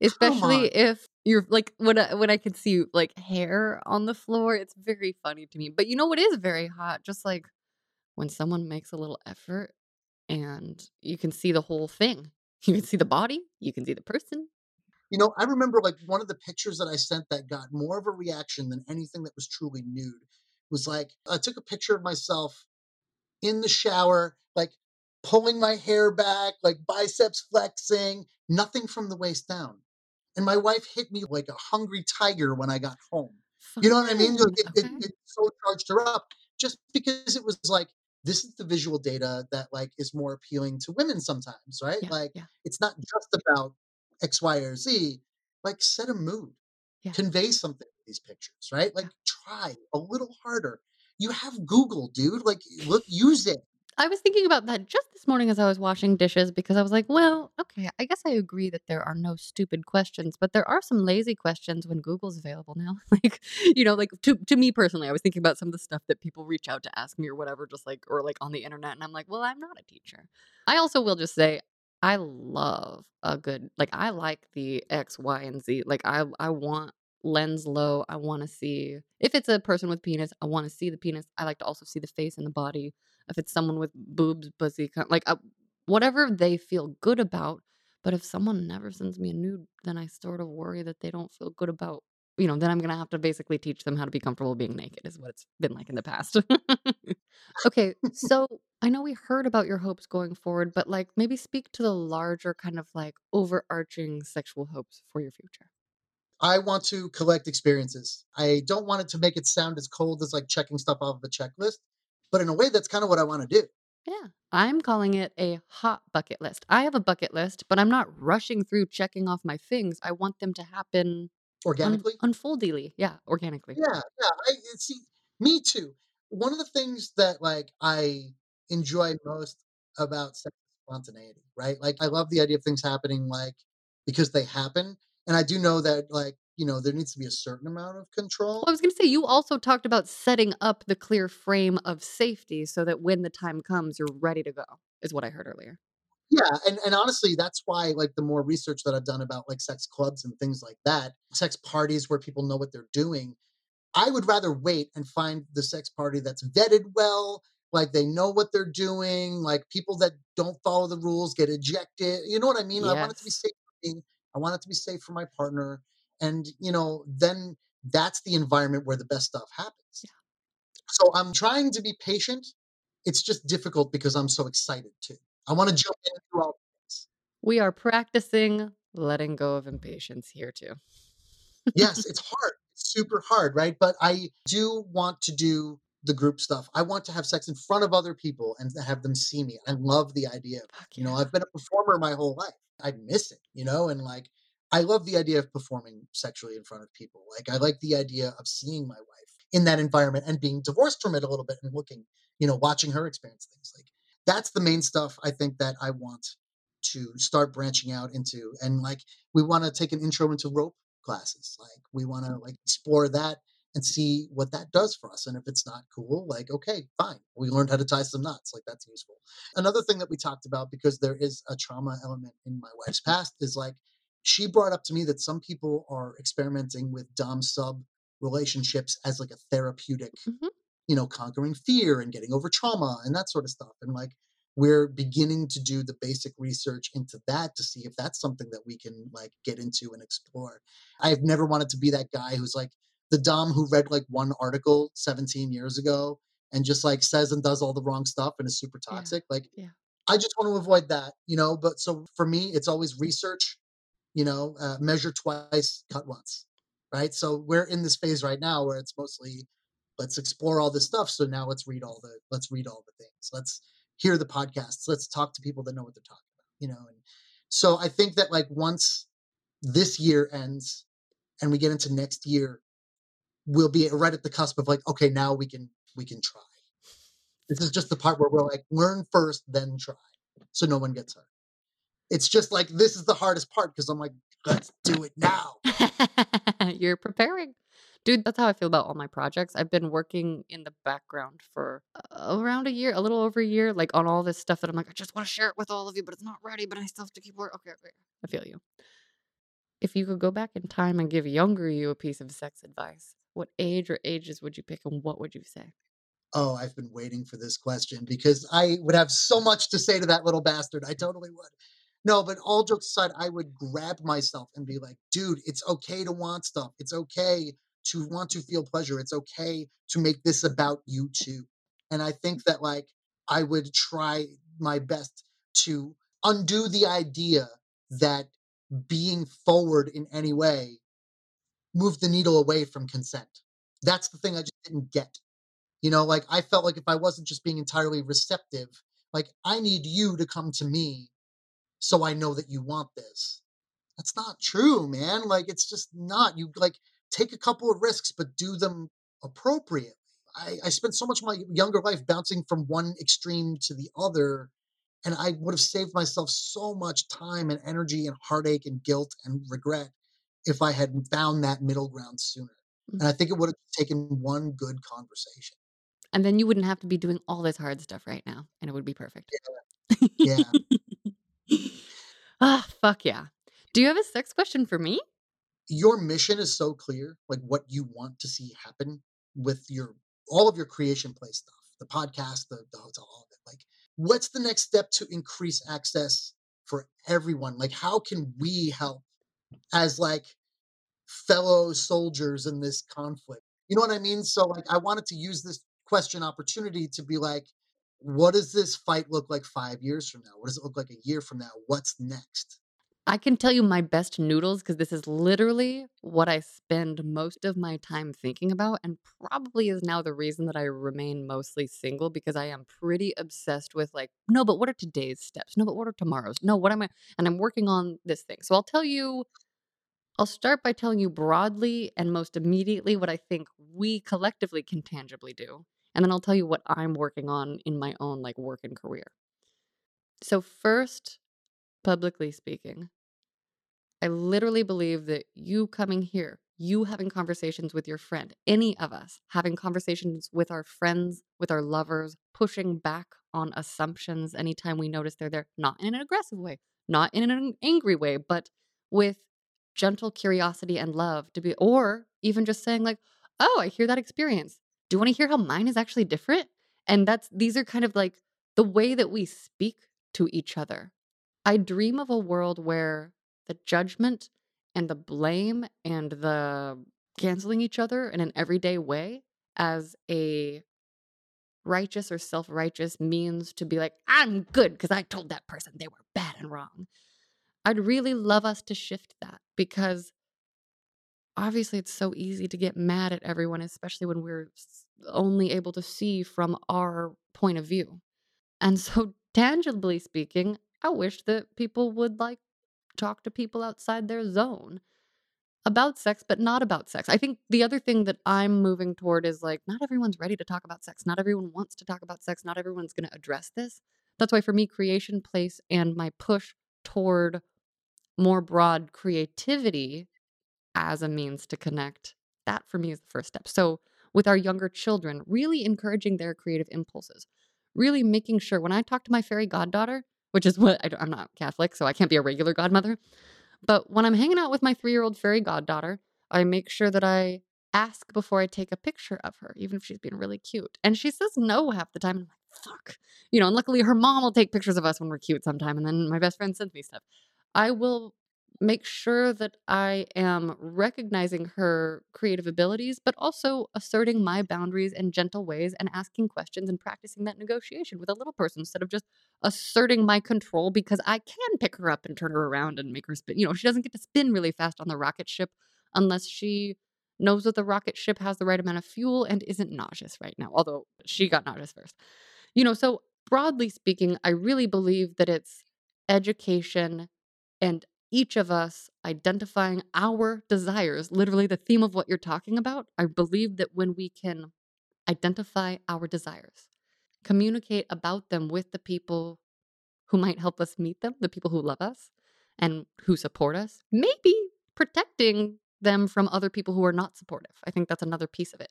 especially if you're like when I, when I can see like hair on the floor, it's very funny to me. But you know what is very hot? Just like when someone makes a little effort and you can see the whole thing. You can see the body, you can see the person. You know, I remember like one of the pictures that I sent that got more of a reaction than anything that was truly nude was like I took a picture of myself in the shower, like pulling my hair back, like biceps flexing, nothing from the waist down. And my wife hit me like a hungry tiger when I got home. You know what I mean? It, it, it so charged her up just because it was like, this is the visual data that like is more appealing to women sometimes, right? Yeah. Like Yeah. it's not just about X, Y, or Z. Like set a mood, Yeah. convey something with these pictures, right? Like try a little harder. You have Google, dude. Like look, use it. I was thinking about that just this morning as I was washing dishes because I was like, well, okay, I guess I agree that there are no stupid questions, but there are some lazy questions when Google's available now. *laughs* like, you know, like to to me personally, I was thinking about some of the stuff that people reach out to ask me or whatever, just like or like on the internet, and I'm like, well, I'm not a teacher. I also will just say I love a good like I like the X, Y, and Z. Like I I want lens low. I want to see if it's a person with penis, I want to see the penis. I like to also see the face and the body if it's someone with boobs, pussy, like uh, whatever they feel good about. But if someone never sends me a nude, then I sort of worry that they don't feel good about, you know, then I'm going to have to basically teach them how to be comfortable being naked, is what it's been like in the past. *laughs* *laughs* okay. So I know we heard about your hopes going forward, but like maybe speak to the larger kind of like overarching sexual hopes for your future. I want to collect experiences. I don't want it to make it sound as cold as like checking stuff off of a checklist, but in a way, that's kind of what I want to do Yeah, I'm calling it a hot bucket list. I have a bucket list, but I'm not rushing through checking off my things. I want them to happen un- organically. unfoldingly. Yeah, organically. Yeah, yeah. I eh, see. Me too. One of the things that like I enjoy most about sex spontaneity, right? Like I love the idea of things happening like because they happen, and I do know that like you know there needs to be a certain amount of Well, I was going to say, you also talked about setting up the clear frame of safety so that when the time comes, you're ready to go, is what I heard earlier. Yeah, and and honestly, that's why like the more research that I've done about like sex clubs and things like that, sex parties where people know what they're doing I would rather wait and find the sex party that's vetted well, like they know what they're doing, like people that don't follow the rules get ejected. You know what I mean? I want it to be safe for me. I want it to be safe for my partner. And, you know, then that's the environment where the best stuff happens. Yeah. So I'm trying to be patient. It's just difficult because I'm so excited too. I want to jump into all. We are practicing letting go of impatience here too. yes, *laughs* it's hard. It's super hard, right? But I do want to do the group stuff. I want to have sex in front of other people and have them see me. I love the idea of You know. I've been a performer my whole life. I miss it, you know, and like I love the idea of performing sexually in front of people. Like I like the idea of seeing my wife in that environment and being divorced from it a little bit and looking, you know, watching her experience things. Like that's the main stuff I think that I want to start branching out into. And like we want to take an intro into rope classes. Like we want to mm. like explore that and see what that does for us. And if it's not cool, like, okay, fine. We learned how to tie some knots. Like, that's useful. Another thing that we talked about, because there is a trauma element in my wife's past, is like, she brought up to me that some people are experimenting with Dom sub relationships as like a therapeutic, Mhm. you know, conquering fear and getting over trauma and that sort of stuff. And like, we're beginning to do the basic research into that to see if that's something that we can like get into and explore. I've never wanted to be that guy who's like the Dom who read like one article 17 years ago and just like says and does all the wrong stuff and is super Yeah. toxic. Like, Yeah. I just want to avoid that, you know. But so for me, it's always research, you know, uh, measure twice, cut once, right? So we're in this phase right now where it's mostly let's explore all this stuff. So now let's read all the let's read all the things. Let's hear the podcasts. Let's talk to people that know what they're talking about, you know. And so I think that like once this year ends and we get into next year, we'll be right at the cusp of like, okay, now we can we can try. This is just the part where we're like, learn first, then try, so no one gets hurt. It's just like this is the hardest part because I'm like, let's do it now. *laughs* You're preparing. Dude, that's how I feel about all my projects. I've been working in the background for uh, around a year, a little over a year, like on all this stuff that I'm like, I just want to share it with all of you, but it's not ready, but I still have to keep working. Okay, okay. I feel you. If you could go back in time and give younger you a piece of sex advice, what age or ages would you pick and what would you say? Oh, I've been waiting for this question because I would have so much to say to that little bastard. I totally would. No, but all jokes aside, I would grab myself and be like, dude, it's okay to want stuff. It's okay to want to feel pleasure. It's okay to make this about you too. And I think that like I would try my best to undo the idea that being forward in any way moved the needle away from consent. That's the thing I just didn't get. You know, like I felt like if I wasn't just being entirely receptive, like I need you to come to me so I know that you want this. That's not true, man. Like it's just not. You like take a couple of risks, but do them appropriately. I, I spent so much of my younger life bouncing from one extreme to the other, and I would have saved myself so much time and energy and heartache and guilt and regret if I had found that middle ground sooner. Mm. And I think it would have taken one good conversation. And then you wouldn't have to be doing all this hard stuff right now, and it would be perfect. Yeah. *laughs* Ah, fuck yeah. Do you have a sex question for me? Your mission is so clear, like what you want to see happen with your all of your creation play stuff, the podcast, the, the hotel, all of it. Like, what's the next step to increase access for everyone? Like, how can we help as like fellow soldiers in this conflict? You know what I mean? So, like, I wanted to use this question opportunity to be like, what does this fight look like five years from now? What does it look like a year from now? What's next? I can tell you my best noodles because this is literally what I spend most of my time thinking about, and probably is now the reason that I remain mostly single because I am pretty obsessed with, like, no, but what are today's steps? No, but what are tomorrow's? No, what am I? And I'm working on this thing. So I'll tell you, I'll start by telling you broadly and most immediately what I think we collectively can tangibly do. And then I'll tell you what I'm working on in my own, like, work and career. So, first, publicly speaking, I literally believe that you coming here, you having conversations with your friend, any of us having conversations with our friends, with our lovers, pushing back on assumptions anytime we notice they're there, not in an aggressive way, not in an angry way, but with gentle curiosity and love to be, or even just saying, like, oh, I hear that experience. Do you want to hear how mine is actually different? And that's, these are kind of like the way that we speak to each other. I dream of a world where the judgment and the blame and the canceling each other in an everyday way as a righteous or self righteous means to be like, I'm good because I told that person they were bad and wrong. I'd really love us to shift that because obviously it's so easy to get mad at everyone, especially when we're only able to see from our point of view. And so, *laughs* tangibly speaking, I wish that people would like talk to people outside their zone about sex, but not about sex. I think the other thing that I'm moving toward is like, not everyone's ready to talk about sex. Not everyone wants to talk about sex. Not everyone's going to address this. That's why, for me, creation place and my push toward more broad creativity as a means to connect, that for me is the first step. So, with our younger children, really encouraging their creative impulses, really making sure when I talk to my fairy goddaughter, which is what I am not Catholic, so I can't be a regular godmother, but when I'm hanging out with my three year old fairy goddaughter, I make sure that I ask before I take a picture of her, even if she's being really cute. And she says no half the time. And I'm like, fuck. You know, and luckily her mom will take pictures of us when we're cute sometime. And then my best friend sends me stuff. I will make sure that I am recognizing her creative abilities, but also asserting my boundaries in gentle ways and asking questions and practicing that negotiation with a little person instead of just asserting my control because I can pick her up and turn her around and make her spin. You know, she doesn't get to spin really fast on the rocket ship unless she knows that the rocket ship has the right amount of fuel and isn't nauseous right now, although she got nauseous first. You know, so broadly speaking, I really believe that it's education and each of us identifying our desires, literally the theme of what you're talking about. I believe that when we can identify our desires, communicate about them with the people who might help us meet them, the people who love us and who support us, maybe protecting them from other people who are not supportive. I think that's another piece of it.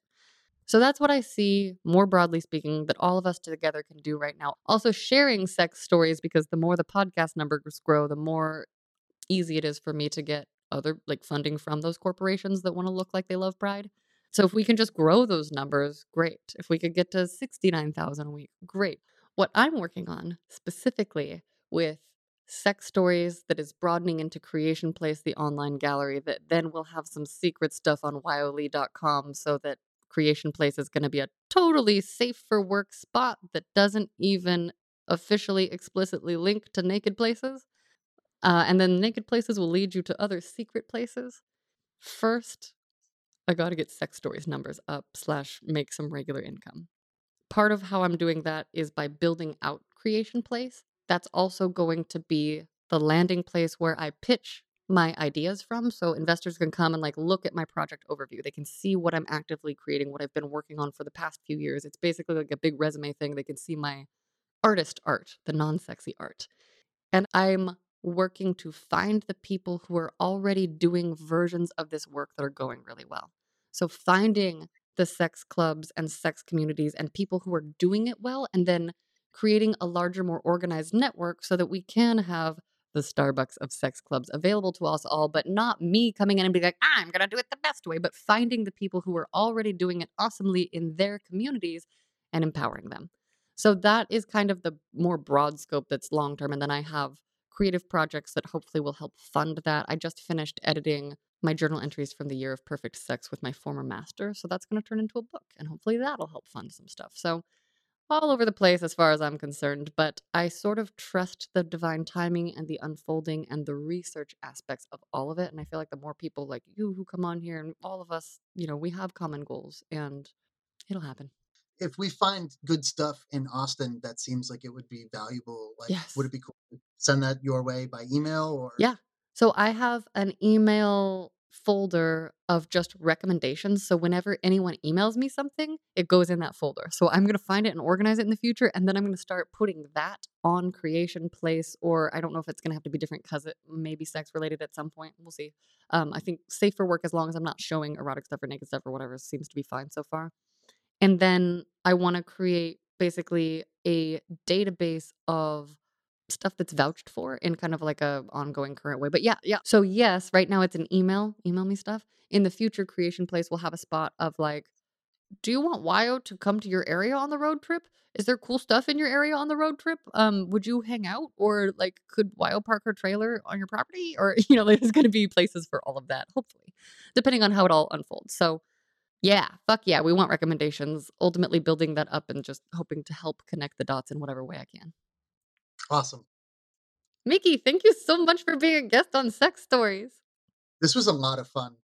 So that's what I see, more broadly speaking, that all of us together can do right now. Also, sharing sex stories because the more the podcast numbers grow, the more easy it is for me to get other like funding from those corporations that want to look like they love pride. So if we can just grow those numbers, great. If we could get to 69,000 a week, great. What I'm working on specifically with X Stories that is broadening into Creation Place, the online gallery, that then will have some secret stuff on wyohlee.com so that Creation Place is going to be a totally safe for work spot that doesn't even officially explicitly link to naked places. Uh, and then naked places will lead you to other secret places. First, I got to get X Stories numbers up slash make some regular income. Part of how I'm doing that is by building out Creation Place. That's also going to be the landing place where I pitch my ideas from so investors can come and like look at my project overview they can see what i'm actively creating what i've been working on for the past few years it's basically like a big resume thing they can see my artist art the non-sexy art and i'm working to find the people who are already doing versions of this work that are going really well. So finding the sex clubs and sex communities and people who are doing it well, and then creating a larger, more organized network so that we can have the Starbucks of sex clubs available to us all, but not me coming in and be like, I'm going to do it the best way, but finding the people who are already doing it awesomely in their communities and empowering them. So that is kind of the more broad scope that's long term. And then I have creative projects that hopefully will help fund that. I just finished editing my journal entries from the year of perfect sex with my former master. So that's going to turn into a book and hopefully that'll help fund some stuff. So all over the place as far as I'm concerned, but I sort of trust the divine timing and the unfolding and the research aspects of all of it. And I feel like the more people like you who come on here and all of us, you know, we have common goals and it'll happen if we find good stuff in Austin that seems like it would be valuable, like yes. would it be cool to send that your way by email or Yeah. So I have an email folder of just recommendations. So whenever anyone emails me something, it goes in that folder. So I'm going to find it and organize it in the future. And then I'm going to start putting that on Creation Place. Or I don't know if it's going to have to be different because it may be sex related at some point. We'll see. Um, I think safe for work as long as I'm not showing erotic stuff or naked stuff or whatever seems to be fine so far. And then I want to create basically a database of stuff that's vouched for in kind of like a ongoing current way. But yeah, yeah. So yes, right now it's an email, email me stuff. In the future creation place we'll have a spot of like do you want Wyoh to come to your area on the road trip? Is there cool stuff in your area on the road trip? Um, would you hang out or like could Wyoh park her trailer on your property? Or *laughs* you know, there's gonna be places for all of that, hopefully, depending on how it all unfolds. So yeah, fuck yeah. We want recommendations. Ultimately, building that up and just hoping to help connect the dots in whatever way I can. Awesome. Mickey, thank you so much for being a guest on X Stories. This was a lot of fun.